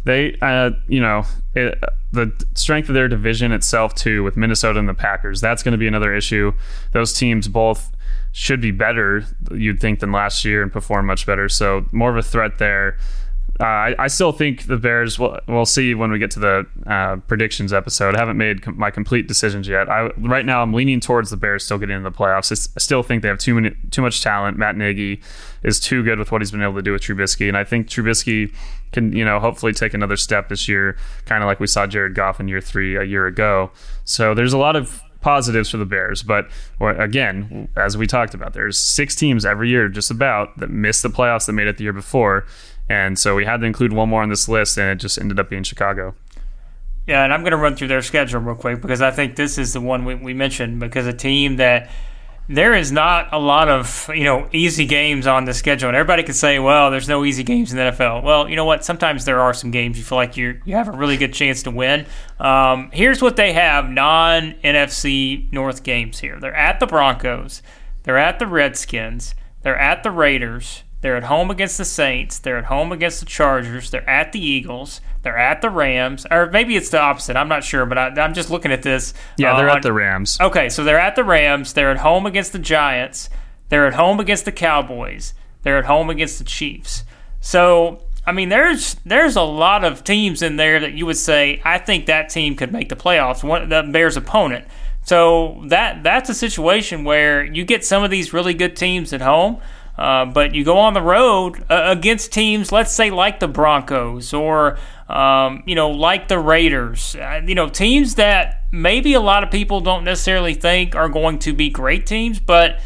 they, uh, you know, it, the strength of their division itself too, with Minnesota and the Packers, that's going to be another issue. Those teams both should be better, you'd think, than last year and perform much better. So more of a threat there. Uh, I, I, still think the Bears. Will, we'll see when we get to the uh, predictions episode. I haven't made com- my complete decisions yet. I, right now, I'm leaning towards the Bears still getting in the playoffs. I still think they have too many, too much talent. Matt Nagy is too good with what he's been able to do with Trubisky, and I think Trubisky can, you know, hopefully take another step this year, kind of like we saw Jared Goff in year three a year ago. So there's a lot of positives for the Bears. But again, as we talked about, there's six teams every year just about that missed the playoffs that made it the year before. And so we had to include one more on this list, and it just ended up being Chicago. Yeah, and I'm going to run through their schedule real quick because I think this is the one we, we mentioned because a team that there is not a lot of you know easy games on the schedule, and everybody can say, "Well, there's no easy games in the NFL." Well, you know what? Sometimes there are some games you feel like you you have a really good chance to win. Um, here's what they have: non NFC North games here. They're at the Broncos, they're at the Redskins, they're at the Raiders, they're at home against the Saints. They're at home against the Chargers. They're at the Eagles. They're at the Rams. Or maybe it's the opposite. I'm not sure, but I, am just looking at this. Yeah, they're uh, at the Rams. Okay, so they're at the Rams. They're at home against the Giants. They're at home against the Cowboys. They're at home against the Chiefs. So, I mean, there's there's a lot of teams in there that you would say, I think that team could make the playoffs, one, the Bears' opponent. So that that's a situation where you get some of these really good teams at home – uh, but you go on the road uh, against teams, let's say like the Broncos or um, you know like the Raiders, uh, you know teams that maybe a lot of people don't necessarily think are going to be great teams, but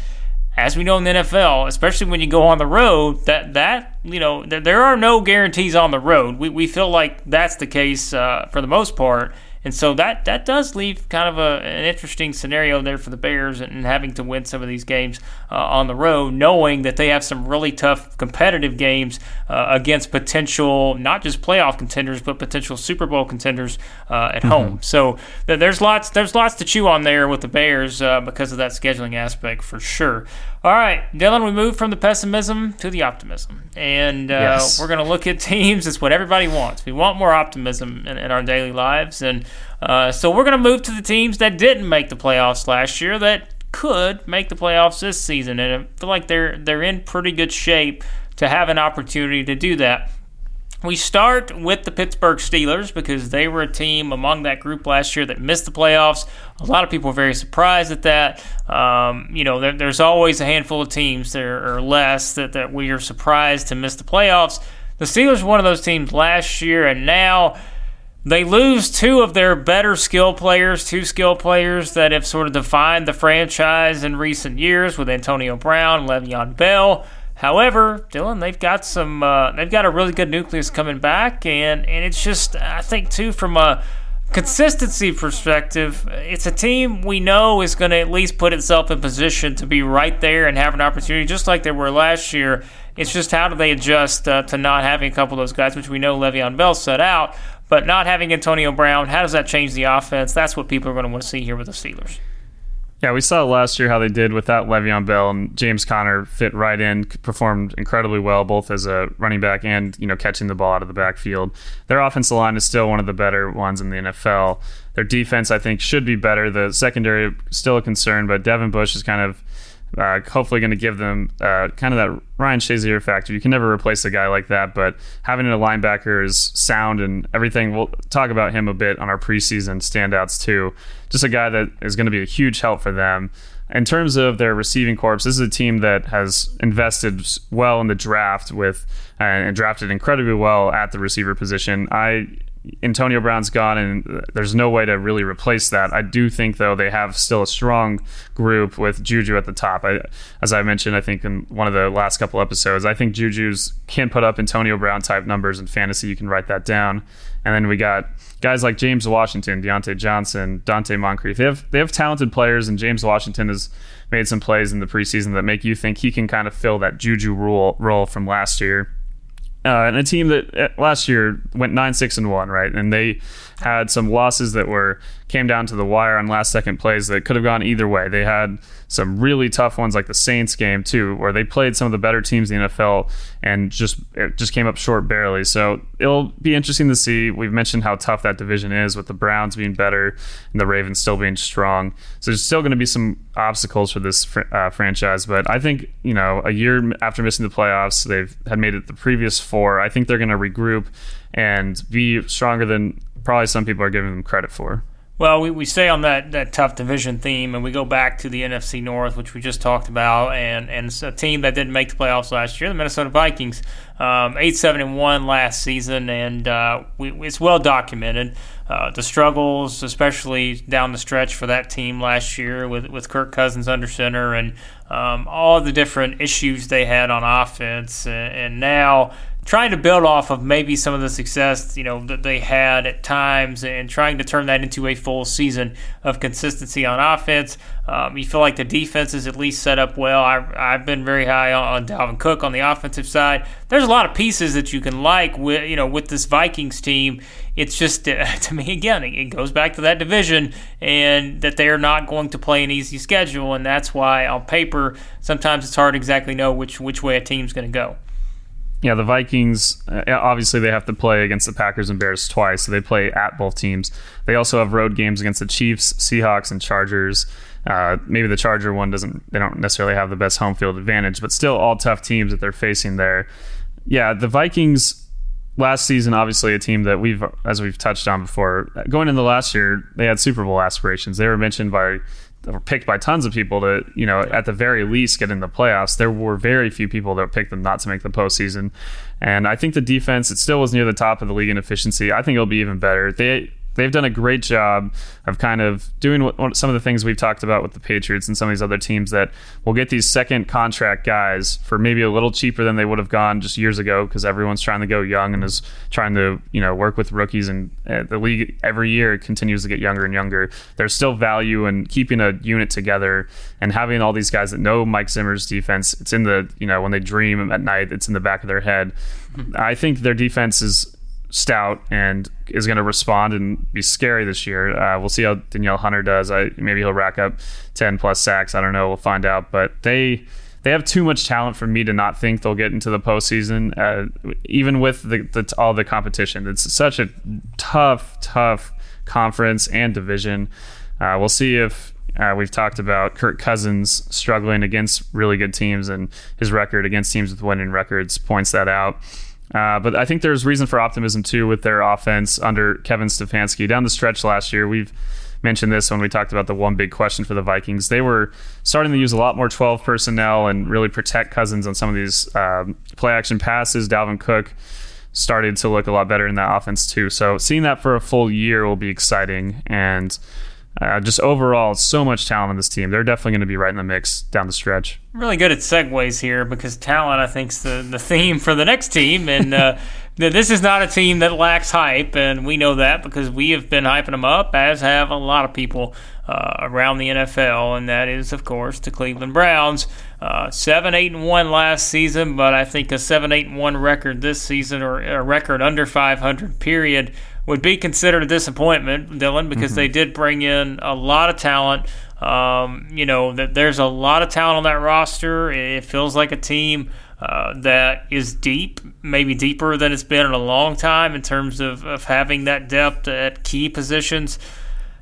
as we know in the NFL, especially when you go on the road, that that you know there are no guarantees on the road. We we feel like that's the case uh, for the most part. And so that that does leave kind of a, an interesting scenario there for the Bears and, and having to win some of these games uh, on the road, knowing that they have some really tough competitive games uh, against potential not just playoff contenders but potential Super Bowl contenders uh, at mm-hmm. home. So th- there's lots there's lots to chew on there with the Bears uh, because of that scheduling aspect for sure. All right, Dylan, we move from the pessimism to the optimism. And uh, yes. we're going to look at teams. It's what everybody wants. We want more optimism in, in our daily lives. And uh, so we're going to move to the teams that didn't make the playoffs last year that could make the playoffs this season. And I feel like they're, they're in pretty good shape to have an opportunity to do that. We start with the Pittsburgh Steelers because they were a team among that group last year that missed the playoffs. A lot of people were very surprised at that. Um, you know, there, there's always a handful of teams there or less that, that we are surprised to miss the playoffs. The Steelers were one of those teams last year, and now they lose two of their better skill players, two skill players that have sort of defined the franchise in recent years with Antonio Brown, Le'Veon Bell. However, Dylan, they've got some, uh, they've got a really good nucleus coming back, and and it's just, I think too, from a consistency perspective, it's a team we know is going to at least put itself in position to be right there and have an opportunity, just like they were last year. It's just how do they adjust uh, to not having a couple of those guys, which we know Le'Veon Bell set out, but not having Antonio Brown. How does that change the offense? That's what people are going to want to see here with the Steelers. Yeah, we saw last year how they did without Le'Veon Bell and James Conner fit right in, performed incredibly well both as a running back and you know catching the ball out of the backfield. Their offensive line is still one of the better ones in the NFL. Their defense, I think, should be better. The secondary still a concern, but Devin Bush is kind of uh, hopefully going to give them uh, kind of that Ryan Shazier factor. You can never replace a guy like that, but having a linebacker is sound and everything. We'll talk about him a bit on our preseason standouts too. Just a guy that is going to be a huge help for them. In terms of their receiving corps, this is a team that has invested well in the draft with uh, and drafted incredibly well at the receiver position. I Antonio Brown's gone, and there's no way to really replace that. I do think, though, they have still a strong group with Juju at the top. I, as I mentioned, I think in one of the last couple episodes, I think Juju's can put up Antonio Brown type numbers in fantasy. You can write that down. And then we got guys like James Washington, Diontae Johnson, Donte Moncrief. They have they have talented players, and James Washington has made some plays in the preseason that make you think he can kind of fill that Juju role role from last year. Uh, and a team that uh, last year went nine six and one, right? And they had some losses that were came down to the wire on last second plays that could have gone either way. They had some really tough ones like the Saints game too, where they played some of the better teams in the NFL and just just came up short barely. So it'll be interesting to see. We've mentioned how tough that division is with the Browns being better and the Ravens still being strong. So there's still going to be some obstacles for this uh, franchise, but I think you know a year after missing the playoffs, they've had made it the previous four. I think they're going to regroup and be stronger than probably some people are giving them credit for. Well, we, we stay on that, that tough division theme, and we go back to the NFC North, which we just talked about, and, and it's a team that didn't make the playoffs last year, the Minnesota Vikings, um, eight seven and one last season, and uh, we, it's well documented. Uh, the struggles, especially down the stretch for that team last year, with with Kirk Cousins under center, and um, all the different issues they had on offense, and, and now trying to build off of maybe some of the success you know that they had at times and trying to turn that into a full season of consistency on offense. Um, you feel like the defense is at least set up well. I, have been very high on, Dalvin Cook on the offensive side. There's a lot of pieces that you can like with you know with this Vikings team. It's just to me again, it goes back to that division and that they are not going to play an easy schedule, and that's why on paper sometimes it's hard to exactly know which which way a team's going to go yeah, the Vikings uh, obviously they have to play against the Packers and Bears twice, so they play at both teams. They also have road games against the Chiefs, Seahawks, and Chargers. Uh, maybe the Charger one doesn't they don't necessarily have the best home field advantage, but still all tough teams that they're facing there. Yeah, the Vikings last season obviously a team that we've as we've touched on before. Going into last year, they had Super Bowl aspirations. They were mentioned by were picked by tons of people to, you know, at the very least get in the playoffs. There were very few people that picked them not to make the postseason. And I think the defense, it still was near the top of the league in efficiency. I think it'll be even better. They they've done a great job of kind of doing what, some of the things we've talked about with the Patriots and some of these other teams that will get these second contract guys for maybe a little cheaper than they would have gone just years ago because everyone's trying to go young and is trying to you know work with rookies and uh, the league every year continues to get younger and younger. There's still value in keeping a unit together and having all these guys that know Mike Zimmer's defense. It's in the you know when they dream at night, it's in the back of their head. I think their defense is stout and is going to respond and be scary this year. Uh, we'll see how Danielle Hunter does. I, maybe he'll rack up 10 plus sacks. I don't know. We'll find out. But they they have too much talent for me to not think they'll get into the postseason, uh, even with the, the, all the competition. It's such a tough, tough conference and division. Uh, we'll see if uh, we've talked about Kirk Cousins struggling against really good teams, and his record against teams with winning records points that out. Uh, but I think there's reason for optimism too with their offense under Kevin Stefanski. Down the stretch last year, we've mentioned this when we talked about the one big question for the Vikings. They were starting to use a lot more 12 personnel and really protect Cousins on some of these um, play action passes. Dalvin Cook started to look a lot better in that offense too. So seeing that for a full year will be exciting. And uh, just overall, so much talent on this team. They're definitely going to be right in the mix down the stretch. Really good at segues here because talent, I think, is the, the theme for the next team. And uh, this is not a team that lacks hype, and we know that because we have been hyping them up, as have a lot of people uh, around the NFL, and that is, of course, the Cleveland Browns. Uh, seven, eight, and one last season, but I think a seven, eight, and one record this season, or a record under 500 period, would be considered a disappointment, Dylan, because mm-hmm. they did bring in a lot of talent. Um, you know, that there's a lot of talent on that roster. It feels like a team uh, that is deep, maybe deeper than it's been in a long time in terms of, of having that depth at key positions.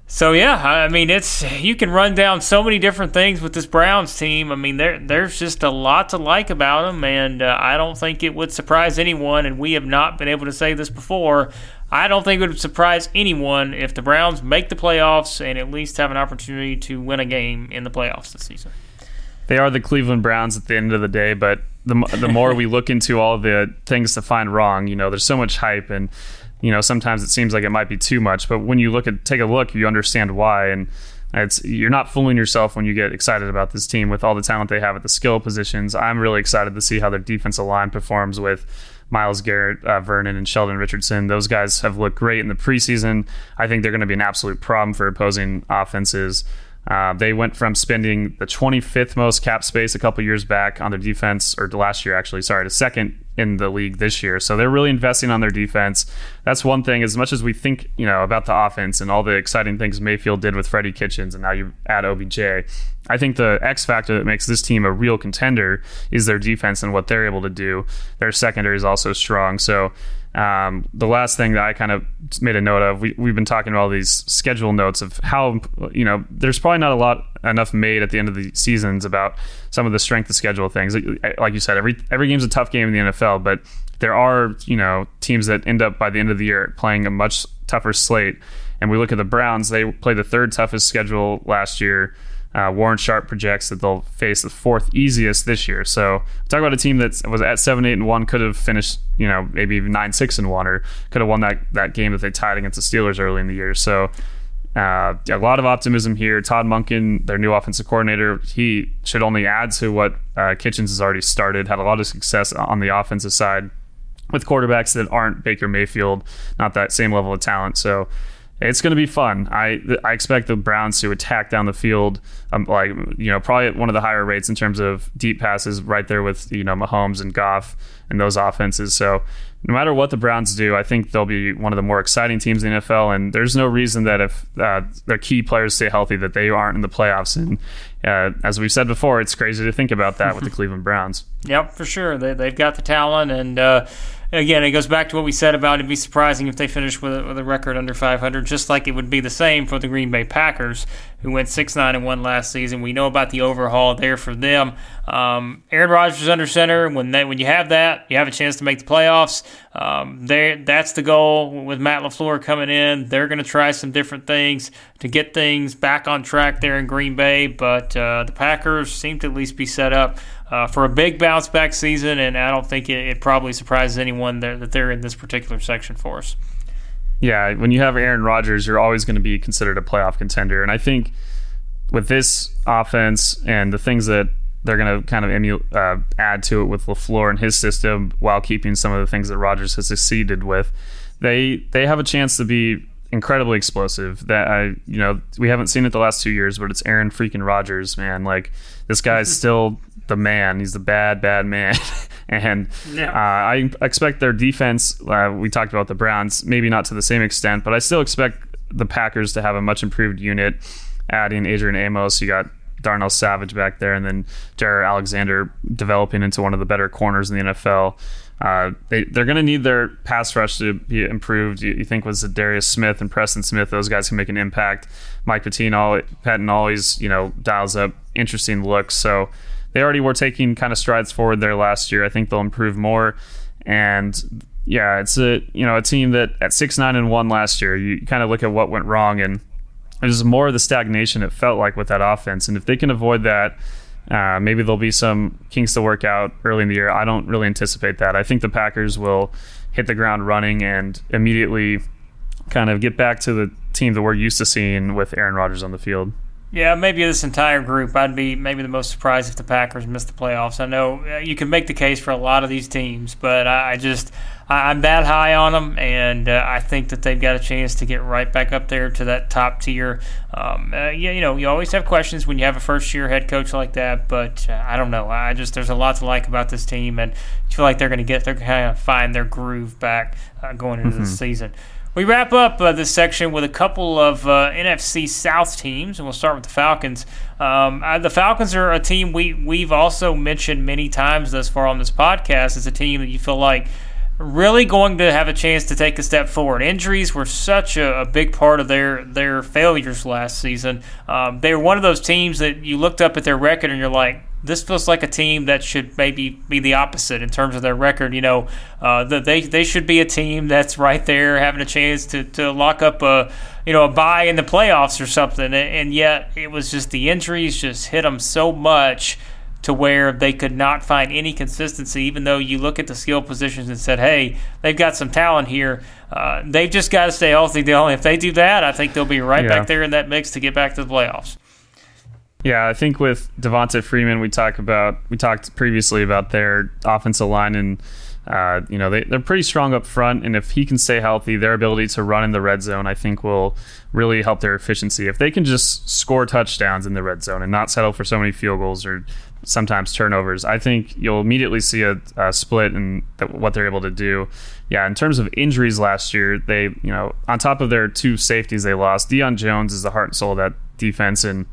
So yeah, I mean it's you can run down so many different things with this Browns team. I mean there there's just a lot to like about them, and uh, I don't think it would surprise anyone. And we have not been able to say this before. I don't think it would surprise anyone if the Browns make the playoffs and at least have an opportunity to win a game in the playoffs this season. They are the Cleveland Browns at the end of the day, but the the more we look into all the things to find wrong, you know, there's so much hype and you know sometimes it seems like it might be too much but when you look at take a look you understand why and it's you're not fooling yourself when you get excited about this team with all the talent they have at the skill positions i'm really excited to see how their defensive line performs with Myles Garrett, uh, Vernon, and Sheldon Richardson. Those guys have looked great in the preseason. I think they're going to be an absolute problem for opposing offenses. Uh, they went from spending the 25th most cap space a couple years back on their defense, or last year actually, sorry, to second in the league this year. So they're really investing on their defense. That's one thing. As much as we think, you know, about the offense and all the exciting things Mayfield did with Freddie Kitchens, and now you add OBJ, I think the X factor that makes this team a real contender is their defense and what they're able to do. Their secondary is also strong. So um, the last thing that I kind of made a note of, we, we've been talking about all these schedule notes of how, you know, there's probably not a lot enough made at the end of the seasons about some of the strength of schedule things. Like you said, every every game's a tough game in the NFL, but there are, you know, teams that end up by the end of the year playing a much tougher slate. And we look at the Browns, they played the third toughest schedule last year. Uh, Warren Sharp projects that they'll face the fourth easiest this year. So talk about a team that was at seven, eight, and one could have finished, you know, maybe nine, six, and one, or could have won that that game that they tied against the Steelers early in the year. So uh, a lot of optimism here. Todd Monken, their new offensive coordinator, he should only add to what uh, Kitchens has already started. Had a lot of success on the offensive side with quarterbacks that aren't Baker Mayfield, not that same level of talent. So it's going to be fun. I I expect the Browns to attack down the field, um, like you know, probably at one of the higher rates in terms of deep passes, right there with you know Mahomes and Goff and those offenses. So no matter what the Browns do, I think they'll be one of the more exciting teams in the NFL. And there's no reason that if uh, their key players stay healthy, that they aren't in the playoffs. And uh, as we've said before, it's crazy to think about that with the Cleveland Browns. Yep, for sure. They, they've got the talent and. Uh, again, it goes back to what we said about it'd be surprising if they finish with a, with a record under 500, just like it would be the same for the Green Bay Packers, who went 6 9 and 1 last season. We know about the overhaul there for them. Um, Aaron Rodgers is under center. When they, when you have that, you have a chance to make the playoffs. Um, that's the goal with Matt LaFleur coming in. They're going to try some different things to get things back on track there in Green Bay, but uh, the Packers seem to at least be set up uh, for a big bounce back season, and I don't think it, it probably surprises anyone that, that they're in this particular section for us. Yeah, when you have Aaron Rodgers, you're always going to be considered a playoff contender, and I think with this offense and the things that they're going to kind of emu- uh, add to it with LaFleur and his system while keeping some of the things that Rodgers has succeeded with, they they have a chance to be incredibly explosive. That I, you know, we haven't seen it the last two years, but it's Aaron freaking Rodgers, man. Like this guy's still the man. He's the bad, bad man. and yeah. uh, I expect their defense. Uh, we talked about the Browns, maybe not to the same extent, but I still expect the Packers to have a much improved unit. Adding Adrian Amos, you got Darnell Savage back there, and then Jaire Alexander developing into one of the better corners in the NFL. Uh, they, they're going to need their pass rush to be improved. You, you think with Darius Smith and Preston Smith, those guys can make an impact. Mike Pettine, Patton always, you know, dials up interesting looks. So they already were taking kind of strides forward there last year. I think they'll improve more. And yeah, it's a you know a team that at six nine and one last year, you kind of look at what went wrong, and it was more of the stagnation it felt like with that offense. And if they can avoid that, uh, maybe there'll be some kinks to work out early in the year. I don't really anticipate that. I think the Packers will hit the ground running and immediately kind of get back to the team that we're used to seeing with Aaron Rodgers on the field. Yeah, maybe this entire group, I'd be maybe the most surprised if the Packers missed the playoffs. I know uh, you can make the case for a lot of these teams, but I just I'm that high on them, and uh, I think that they've got a chance to get right back up there to that top tier. Um, uh, yeah, you know, you always have questions when you have a first year head coach like that, but uh, I don't know. I just there's a lot to like about this team, and I feel like they're going to get they're kind of find their groove back uh, going into mm-hmm. the season. We wrap up uh, this section with a couple of uh, NFC South teams, and we'll start with the Falcons. Um, uh, the Falcons are a team we we've also mentioned many times thus far on this podcast as a team that you feel like really going to have a chance to take a step forward. Injuries were such a, a big part of their their failures last season. Um, they were one of those teams that you looked up at their record and you're like, this feels like a team that should maybe be the opposite in terms of their record. You know, uh, that they they should be a team that's right there having a chance to, to lock up a you know a bye in the playoffs or something. And, and yet it was just the injuries just hit them so much to where they could not find any consistency, even though you look at the skill positions and said, hey, they've got some talent here. Uh, they've just got to stay healthy, Dylan. If they do that, I think they'll be right yeah. back there in that mix to get back to the playoffs. Yeah, I think with Devonta Freeman, we talk about we talked previously about their offensive line, and uh, you know they they're pretty strong up front, and if he can stay healthy, their ability to run in the red zone, I think, will really help their efficiency. If they can just score touchdowns in the red zone and not settle for so many field goals or sometimes turnovers, I think you'll immediately see a, a split in the, what they're able to do. Yeah, in terms of injuries last year, they you know on top of their two safeties they lost, Deion Jones is the heart and soul of that defense, and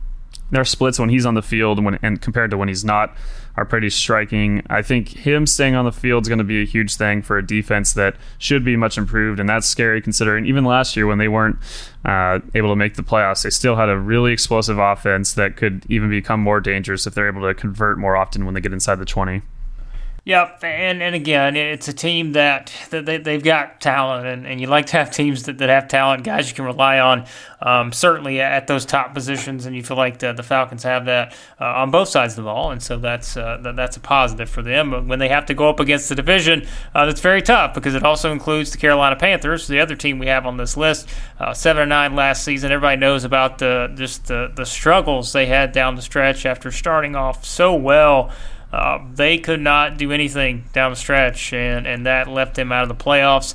their splits when he's on the field and, when, and compared to when he's not are pretty striking. I think him staying on the field is going to be a huge thing for a defense that should be much improved, and that's scary considering even last year when they weren't uh, able to make the playoffs, they still had a really explosive offense that could even become more dangerous if they're able to convert more often when they get inside the 20. Yep, and and again, it's a team that, that they, they've got talent, and, and you like to have teams that, that have talent, guys you can rely on, um, certainly at those top positions, and you feel like the, the Falcons have that uh, on both sides of the ball, and so that's uh, that, that's a positive for them. But when they have to go up against the division, uh, that's very tough because it also includes the Carolina Panthers, the other team we have on this list, uh, seven or nine last season. Everybody knows about the just the, the struggles they had down the stretch after starting off so well. Uh, they could not do anything down the stretch, and, and that left them out of the playoffs.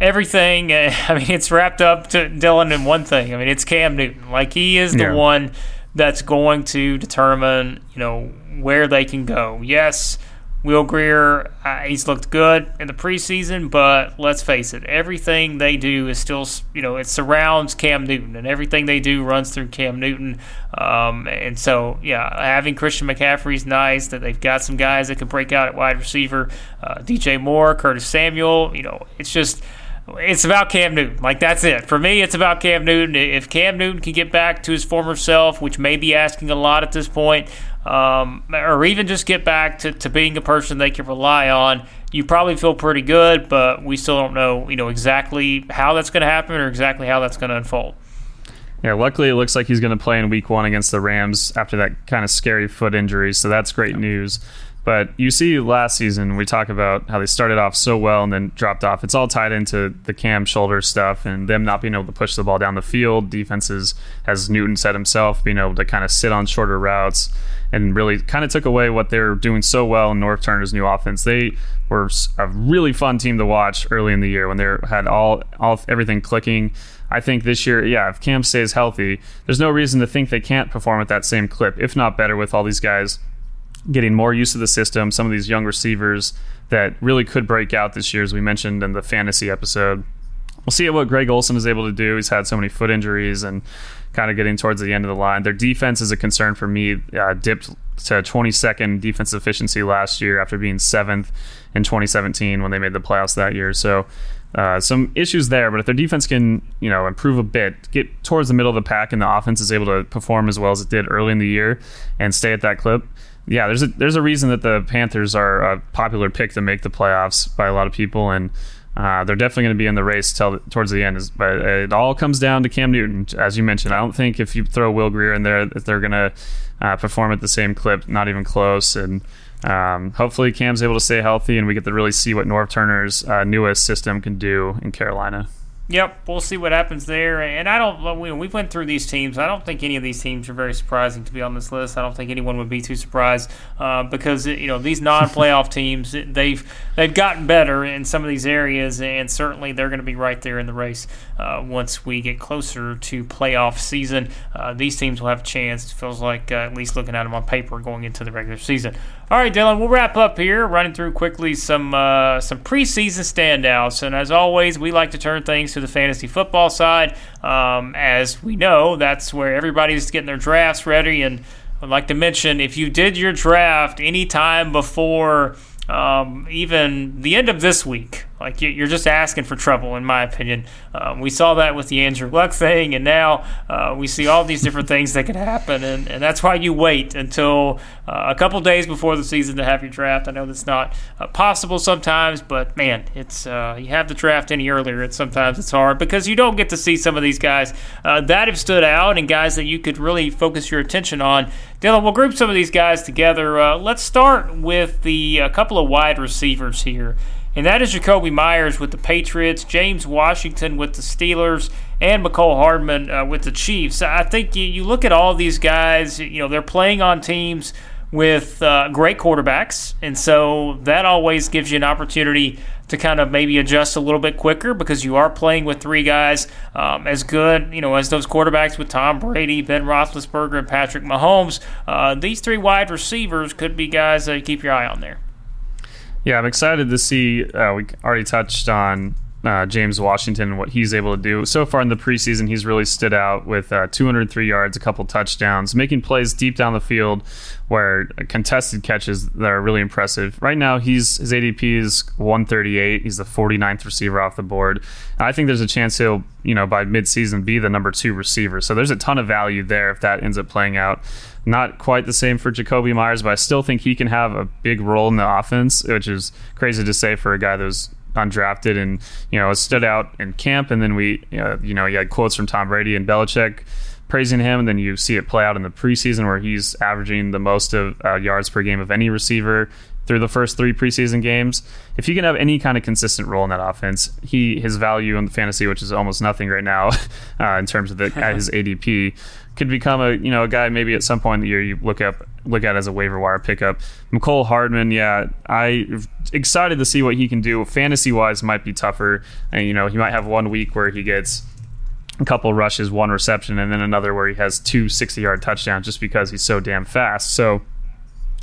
Everything, I mean, it's wrapped up to Dylan in one thing. I mean, it's Cam Newton. Like, he is the yeah. one that's going to determine, you know, where they can go. Yes, Will Grier, uh, he's looked good in the preseason, but let's face it, everything they do is still, you know, it surrounds Cam Newton, and everything they do runs through Cam Newton. Um, and so, yeah, having Christian McCaffrey is nice. That they've got some guys that can break out at wide receiver, uh, DJ Moore, Curtis Samuel. You know, it's just it's about Cam Newton. Like that's it for me. It's about Cam Newton. If Cam Newton can get back to his former self, which may be asking a lot at this point, um, or even just get back to, to being a person they can rely on, you probably feel pretty good. But we still don't know, you know, exactly how that's going to happen or exactly how that's going to unfold. Yeah, luckily it looks like he's going to play in Week One against the Rams after that kind of scary foot injury. So that's great news. But you see, last season we talk about how they started off so well and then dropped off. It's all tied into the cam shoulder stuff and them not being able to push the ball down the field. Defenses, as Newton said himself, being able to kind of sit on shorter routes and really kind of took away what they were doing so well in Norv Turner's new offense. They were a really fun team to watch early in the year when they had all all everything clicking. I think this year, yeah, if Cam stays healthy, there's no reason to think they can't perform at that same clip, if not better, with all these guys getting more used to the system. Some of these young receivers that really could break out this year, as we mentioned in the fantasy episode. We'll see what Greg Olsen is able to do. He's had so many foot injuries and kind of getting towards the end of the line. Their defense is a concern for me. Uh, dipped to 22nd defensive efficiency last year after being seventh in 2017 when they made the playoffs that year. So uh, some issues there, but if their defense can, you know, improve a bit, get towards the middle of the pack, and the offense is able to perform as well as it did early in the year, and stay at that clip, yeah, there's a there's a reason that the Panthers are a popular pick to make the playoffs by a lot of people, and uh, they're definitely going to be in the race till, towards the end. But it all comes down to Cam Newton, as you mentioned. I don't think if you throw Will Grier in there, that they're going to uh, perform at the same clip, not even close. And um, hopefully, Cam's able to stay healthy, and we get to really see what Norv Turner's uh, newest system can do in Carolina. Yep, we'll see what happens there. And I don't. We, we went through these teams. I don't think any of these teams are very surprising to be on this list. I don't think anyone would be too surprised uh, because you know these non-playoff teams they've they've gotten better in some of these areas, and certainly they're going to be right there in the race uh, once we get closer to playoff season. Uh, these teams will have a chance. It feels like uh, at least looking at them on paper going into the regular season. All right, Dylan, we'll wrap up here, running through quickly some uh, some preseason standouts. And as always, we like to turn things to the fantasy football side. Um, as we know, that's where everybody's getting their drafts ready. And I'd like to mention if you did your draft anytime before um, even the end of this week, like you're just asking for trouble, in my opinion. Um, we saw that with the Andrew Luck thing, and now uh, we see all these different things that could happen, and, and that's why you wait until uh, a couple days before the season to have your draft. I know that's not uh, possible sometimes, but man, it's uh, you have the draft any earlier, and sometimes it's hard because you don't get to see some of these guys uh, that have stood out and guys that you could really focus your attention on. Dylan, we'll group some of these guys together. Uh, let's start with the a couple of wide receivers here and that is Jakobi Meyers with the Patriots, James Washington with the Steelers, and Mecole Hardman uh, with the Chiefs. I think you, you look at all these guys, you know, they're playing on teams with uh, great quarterbacks, and so that always gives you an opportunity to kind of maybe adjust a little bit quicker because you are playing with three guys um, as good, you know, as those quarterbacks with Tom Brady, Ben Roethlisberger, and Patrick Mahomes. Uh, these three wide receivers could be guys that you keep your eye on there. Yeah, I'm excited to see. Uh, we already touched on uh, James Washington and what he's able to do. So far in the preseason, he's really stood out with uh, 203 yards, a couple touchdowns, making plays deep down the field where contested catches that are really impressive. Right now, he's his ADP is 138. He's the 49th receiver off the board. And I think there's a chance he'll, you know, by midseason be the number two receiver. So there's a ton of value there if that ends up playing out. Not quite the same for Jakobi Meyers, but I still think he can have a big role in the offense, which is crazy to say for a guy that was undrafted and you know stood out in camp. And then we, uh, you know, you had quotes from Tom Brady and Belichick praising him, and then you see it play out in the preseason where he's averaging the most of uh, yards per game of any receiver through the first three preseason games. If he can have any kind of consistent role in that offense, he his value in the fantasy, which is almost nothing right now uh, in terms of the, his ADP, could become a you know a guy maybe at some point in the year you look up look at as a waiver wire pickup. Mecole Hardman, yeah, I excited to see what he can do. Fantasy wise, might be tougher, and you know he might have one week where he gets a couple rushes, one reception, and then another where he has two 60 yard touchdowns just because he's so damn fast. So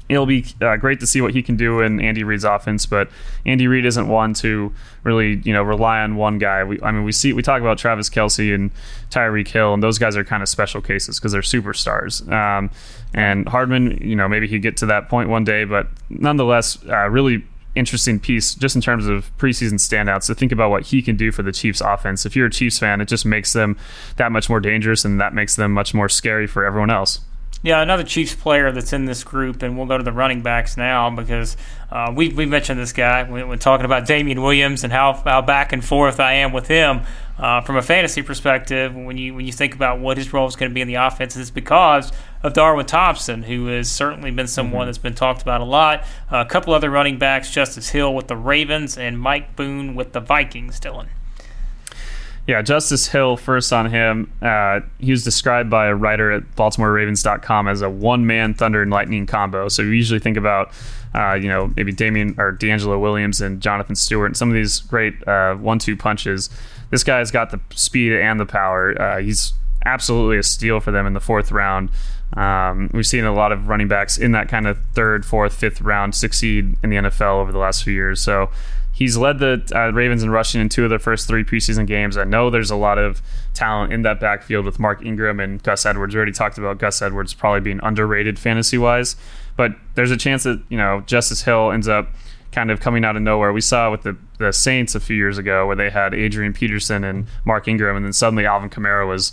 it'll be uh, great to see what he can do in Andy Reid's offense. But Andy Reid isn't one to really, you know, rely on one guy. We, I mean, we see we talk about Travis Kelce and Tyreek Hill, and those guys are kind of special cases because they're superstars. Um, and Hardman, you know, maybe he'd get to that point one day, but nonetheless, uh, really interesting piece just in terms of preseason standouts to think about what he can do for the Chiefs offense. If you're a Chiefs fan, it just makes them that much more dangerous and that makes them much more scary for everyone else. Yeah, another Chiefs player that's in this group, and we'll go to the running backs now because uh, we we mentioned this guy when, when, talking about Damien Williams and how, how back and forth I am with him. Uh, from a fantasy perspective, when you when you think about what his role is going to be in the offense, it's because of Darwin Thompson, who has certainly been someone mm-hmm. that's been talked about a lot. Uh, a couple other running backs, Justice Hill with the Ravens and Mike Boone with the Vikings. Dylan. Yeah, Justice Hill, first on him. Uh, he was described by a writer at BaltimoreRavens.com as a one man thunder and lightning combo. So you usually think about, uh, you know, maybe Damien or DeAngelo Williams and Jonathan Stewart and some of these great uh, one two punches. This guy's got the speed and the power. Uh, he's absolutely a steal for them in the fourth round. Um, we've seen a lot of running backs in that kind of third, fourth, fifth round succeed in the NFL over the last few years. So He's led the uh, Ravens in rushing in two of their first three preseason games. I know there's a lot of talent in that backfield with Mark Ingram and Gus Edwards. We already talked about Gus Edwards probably being underrated fantasy wise, but there's a chance that you know Justice Hill ends up kind of coming out of nowhere. We saw with the, the Saints a few years ago where they had Adrian Peterson and Mark Ingram, and then suddenly Alvin Kamara was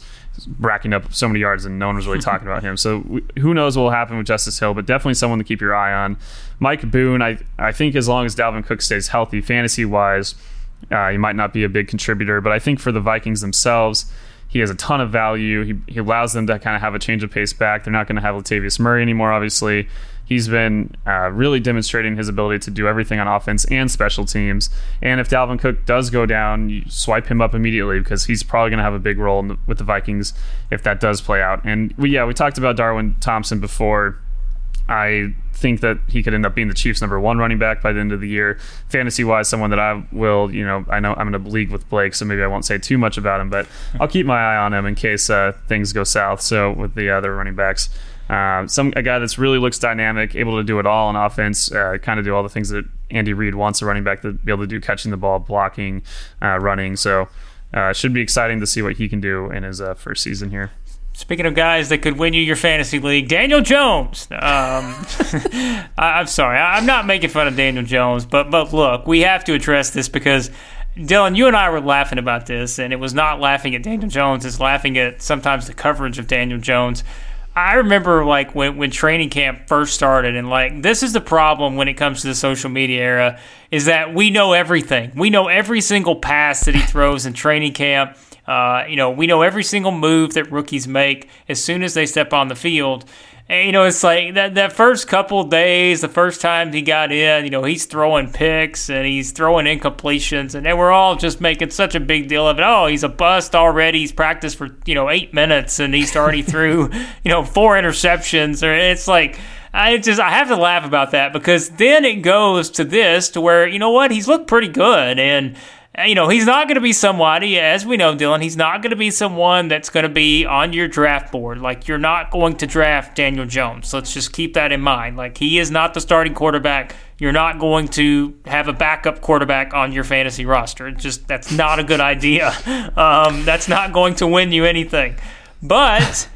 racking up so many yards and no one was really talking about him. So we, who knows what will happen with Justice Hill, but definitely someone to keep your eye on. Mike Boone, I, I think as long as Dalvin Cook stays healthy, fantasy wise, uh, he might not be a big contributor, but I think for the Vikings themselves, he has a ton of value. He, he allows them to kind of have a change of pace back. They're not going to have Latavius Murray anymore, obviously he's been uh, really demonstrating his ability to do everything on offense and special teams. And if Dalvin Cook does go down, you swipe him up immediately because he's probably going to have a big role the, with the Vikings if that does play out. And we, yeah, we talked about Darwin Thompson before. I think that he could end up being the Chiefs' number one running back by the end of the year. Fantasy wise, someone that I will, you know, I know I'm in a league with Blake, so maybe I won't say too much about him, but I'll keep my eye on him in case uh, things go south. So with the other running backs. Uh, some a guy that's really looks dynamic, able to do it all on offense, uh, kind of do all the things that Andy Reid wants a running back to be able to do, catching the ball, blocking, uh, running. So uh, should be exciting to see what he can do in his uh, first season here. Speaking of guys that could win you your fantasy league, Daniel Jones. Um, I, am sorry, I, I'm not making fun of Daniel Jones, but but look, we have to address this because Dylan, you and I were laughing about this, and it was not laughing at Daniel Jones; it's laughing at sometimes the coverage of Daniel Jones. I remember like when when training camp first started, and like this is the problem when it comes to the social media era is that we know everything. We know every single pass that he throws in training camp uh, you know, we know every single move that rookies make as soon as they step on the field. And, you know, it's like that, that first couple days, the first time he got in, you know, he's throwing picks and he's throwing incompletions, and they were all just making such a big deal of it. Oh, he's a bust already. He's practiced for, you know, eight minutes and he's already threw, you know, four interceptions. Or it's like, I just I have to laugh about that because then it goes to this to where you know what he's looked pretty good and you know, he's not going to be somebody, as we know, Dylan, he's not going to be someone that's going to be on your draft board. Like, you're not going to draft Daniel Jones. Let's just keep that in mind. Like, he is not the starting quarterback. You're not going to have a backup quarterback on your fantasy roster. It's just, that's not a good idea. Um, that's not going to win you anything. But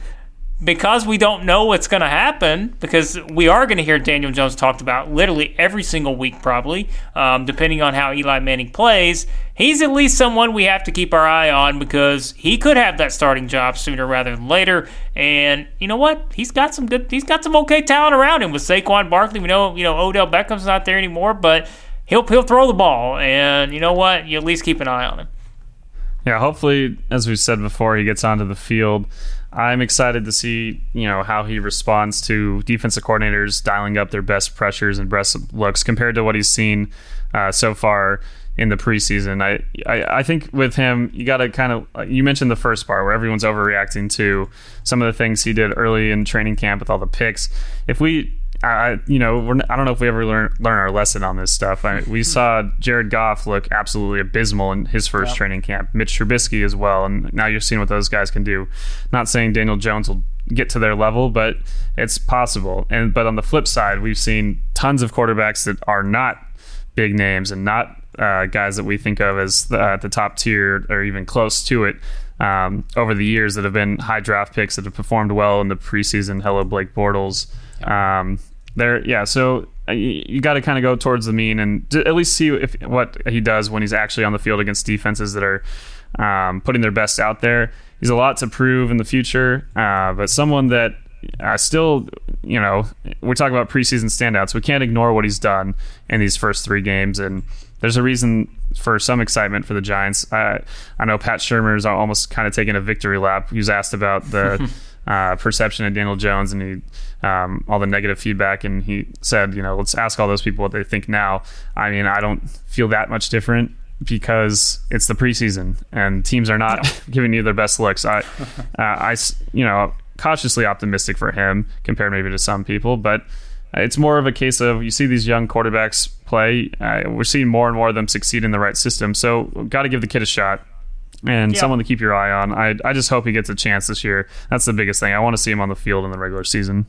because we don't know what's going to happen, because we are going to hear Daniel Jones talked about literally every single week, probably, um, depending on how Eli Manning plays, he's at least someone we have to keep our eye on because he could have that starting job sooner rather than later. And you know what? He's got some good, he's got some okay talent around him with Saquon Barkley. We know, you know, Odell Beckham's not there anymore, but he'll he'll throw the ball, and you know what? You at least keep an eye on him. Yeah, hopefully, as we said before, he gets onto the field. I'm excited to see, you know, how he responds to defensive coordinators dialing up their best pressures and best looks compared to what he's seen uh, so far in the preseason. I, I, I think with him, you got to kind of you mentioned the first part where everyone's overreacting to some of the things he did early in training camp with all the picks. If we I, you know, I don't know if we ever learn learn our lesson on this stuff. I, we saw Jared Goff look absolutely abysmal in his first yep. training camp. Mitch Trubisky as well, and now you're seeing what those guys can do. Not saying Daniel Jones will get to their level, but it's possible. And but on the flip side, we've seen tons of quarterbacks that are not big names and not uh, guys that we think of as the, uh, the top tier or even close to it. Um, over the years, that have been high draft picks that have performed well in the preseason. Hello, Blake Bortles. Um, there, yeah. So uh, you, got to kind of go towards the mean and at least see if what he does when he's actually on the field against defenses that are um, putting their best out there. He's a lot to prove in the future, uh, but someone that uh, still, you know, we're talking about preseason standouts. We can't ignore what he's done in these first three games, and there's a reason for some excitement for the Giants. I I know Pat Shurmur's almost kind of taking a victory lap. He was asked about the uh, perception of Daniel Jones and he, um, all the negative feedback. And he said, you know, let's ask all those people what they think now. I mean, I don't feel that much different because it's the preseason and teams are not no. giving you their best looks. I, uh, I, you know, cautiously optimistic for him compared maybe to some people, but it's more of a case of you see these young quarterbacks play. Uh, we're seeing more and more of them succeed in the right system. So, got to give the kid a shot and yep. someone to keep your eye on. I I just hope he gets a chance this year. That's the biggest thing. I want to see him on the field in the regular season.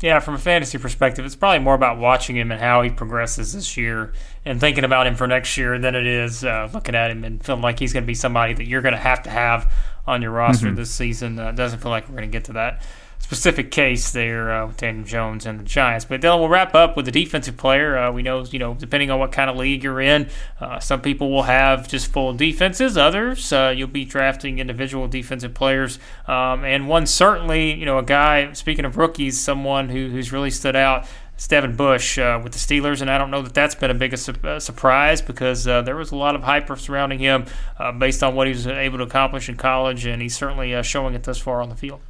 Yeah, from a fantasy perspective, it's probably more about watching him and how he progresses this year and thinking about him for next year than it is uh, looking at him and feeling like he's going to be somebody that you're going to have to have on your roster mm-hmm. this season. Uh, doesn't feel like we're going to get to that specific case there uh, with Daniel Jones and the Giants. But then we'll wrap up with the defensive player. Uh, we know, you know, depending on what kind of league you're in, uh, some people will have just full defenses. Others, uh, you'll be drafting individual defensive players. Um, and one certainly, you know, a guy. Speaking of rookies, someone who, who's really stood out. Devin Bush uh, with the Steelers, and I don't know that that's been a big su- uh, surprise because uh, there was a lot of hype surrounding him uh, based on what he was able to accomplish in college, and he's certainly uh, showing it thus far on the field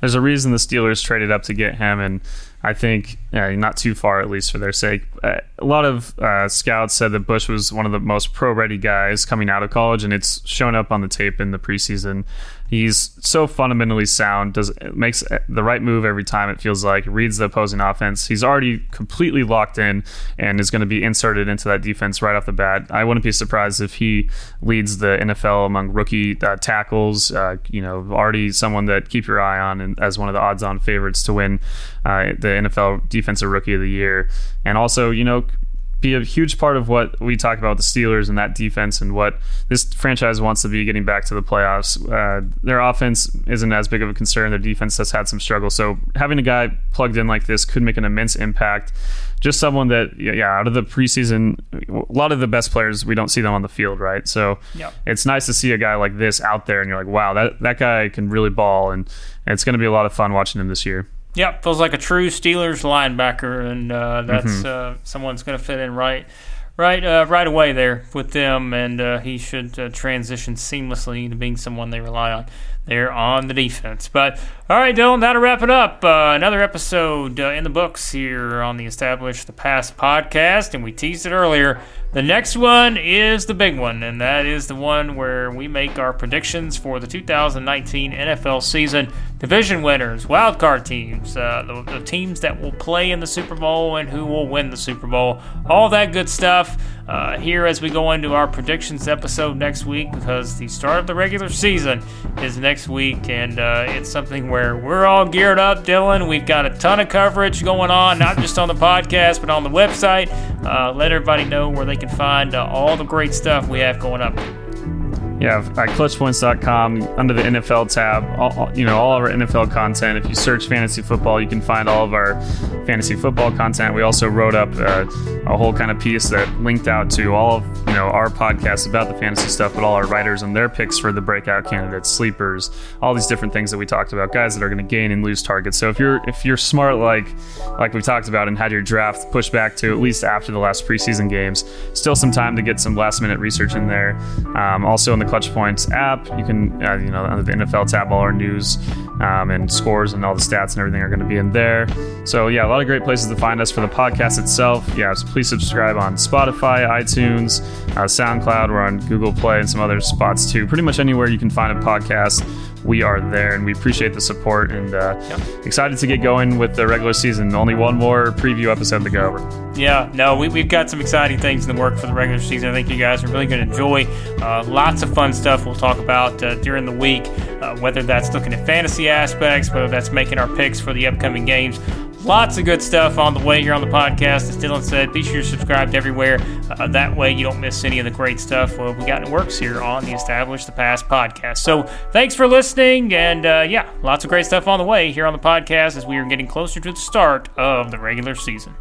there's a reason the Steelers traded up to get him, and I think uh, not too far at least for their sake. Uh, a lot of uh, scouts said that Bush was one of the most pro-ready guys coming out of college, and it's shown up on the tape in the preseason. He's so fundamentally sound, does makes the right move every time. It feels like reads the opposing offense. He's already completely locked in and is going to be inserted into that defense right off the bat. I wouldn't be surprised if he leads the NFL among rookie uh, tackles. Uh, you know, already someone that keep your eye on and as one of the odds-on favorites to win uh, the NFL Defensive Rookie of the Year, and also you know be a huge part of what we talk about with the Steelers and that defense and what this franchise wants to be getting back to the playoffs. Uh, their offense isn't as big of a concern. Their defense has had some struggle. So having a guy plugged in like this could make an immense impact. Just someone that, yeah, out of the preseason, a lot of the best players, we don't see them on the field, right? So Yep. it's nice to see a guy like this out there and you're like, wow, that, that guy can really ball. And, and it's going to be a lot of fun watching him this year. Yep, feels like a true Steelers linebacker, and uh, that's uh, someone's going to fit in right, right, uh, right away there with them, and uh, he should uh, transition seamlessly into being someone they rely on there on the defense. But all right, Dylan, that'll wrap it up. Uh, another episode uh, in the books here on the Establish the Past podcast, and we teased it earlier. The next one is the big one, and that is the one where we make our predictions for the 2019 NFL season. Division winners, wildcard teams, uh, the, the teams that will play in the Super Bowl, and who will win the Super Bowl. All that good stuff uh, here as we go into our predictions episode next week because the start of the regular season is next week, and uh, it's something where we're all geared up, Dylan. We've got a ton of coverage going on, not just on the podcast, but on the website. Uh, let everybody know where they can find uh, all the great stuff we have going up. Yeah, at clutchpoints.com under the NFL tab, all, you know all of our NFL content. If you search fantasy football, you can find all of our fantasy football content. We also wrote up uh, a whole kind of piece that linked out to all of you know our podcasts about the fantasy stuff, but all our writers and their picks for the breakout candidates, sleepers, all these different things that we talked about, guys that are going to gain and lose targets. So if you're if you're smart like like we talked about and had your draft pushed back to at least after the last preseason games, still some time to get some last minute research in there. Um, also in the Clutch Points app, you can uh, you know under the NFL tab, all our news um, and scores and all the stats and everything are going to be in there. So yeah, a lot of great places to find us for the podcast itself. Yeah, so please subscribe on Spotify, iTunes, uh, SoundCloud. We're on Google Play and some other spots too. Pretty much anywhere you can find a podcast, we are there, and we appreciate the support and uh, excited to get going with the regular season. Only one more preview episode to go. over. Yeah, no, we, we've got some exciting things in the work for the regular season. I think you guys are really going to enjoy. Uh, lots of fun stuff we'll talk about uh, during the week, uh, whether that's looking at fantasy aspects, whether that's making our picks for the upcoming games. Lots of good stuff on the way here on the podcast. As Dylan said, be sure you're subscribed everywhere. Uh, that way you don't miss any of the great stuff uh, we got in works here on the Establish the Past podcast. So thanks for listening. And uh, yeah, lots of great stuff on the way here on the podcast as we are getting closer to the start of the regular season.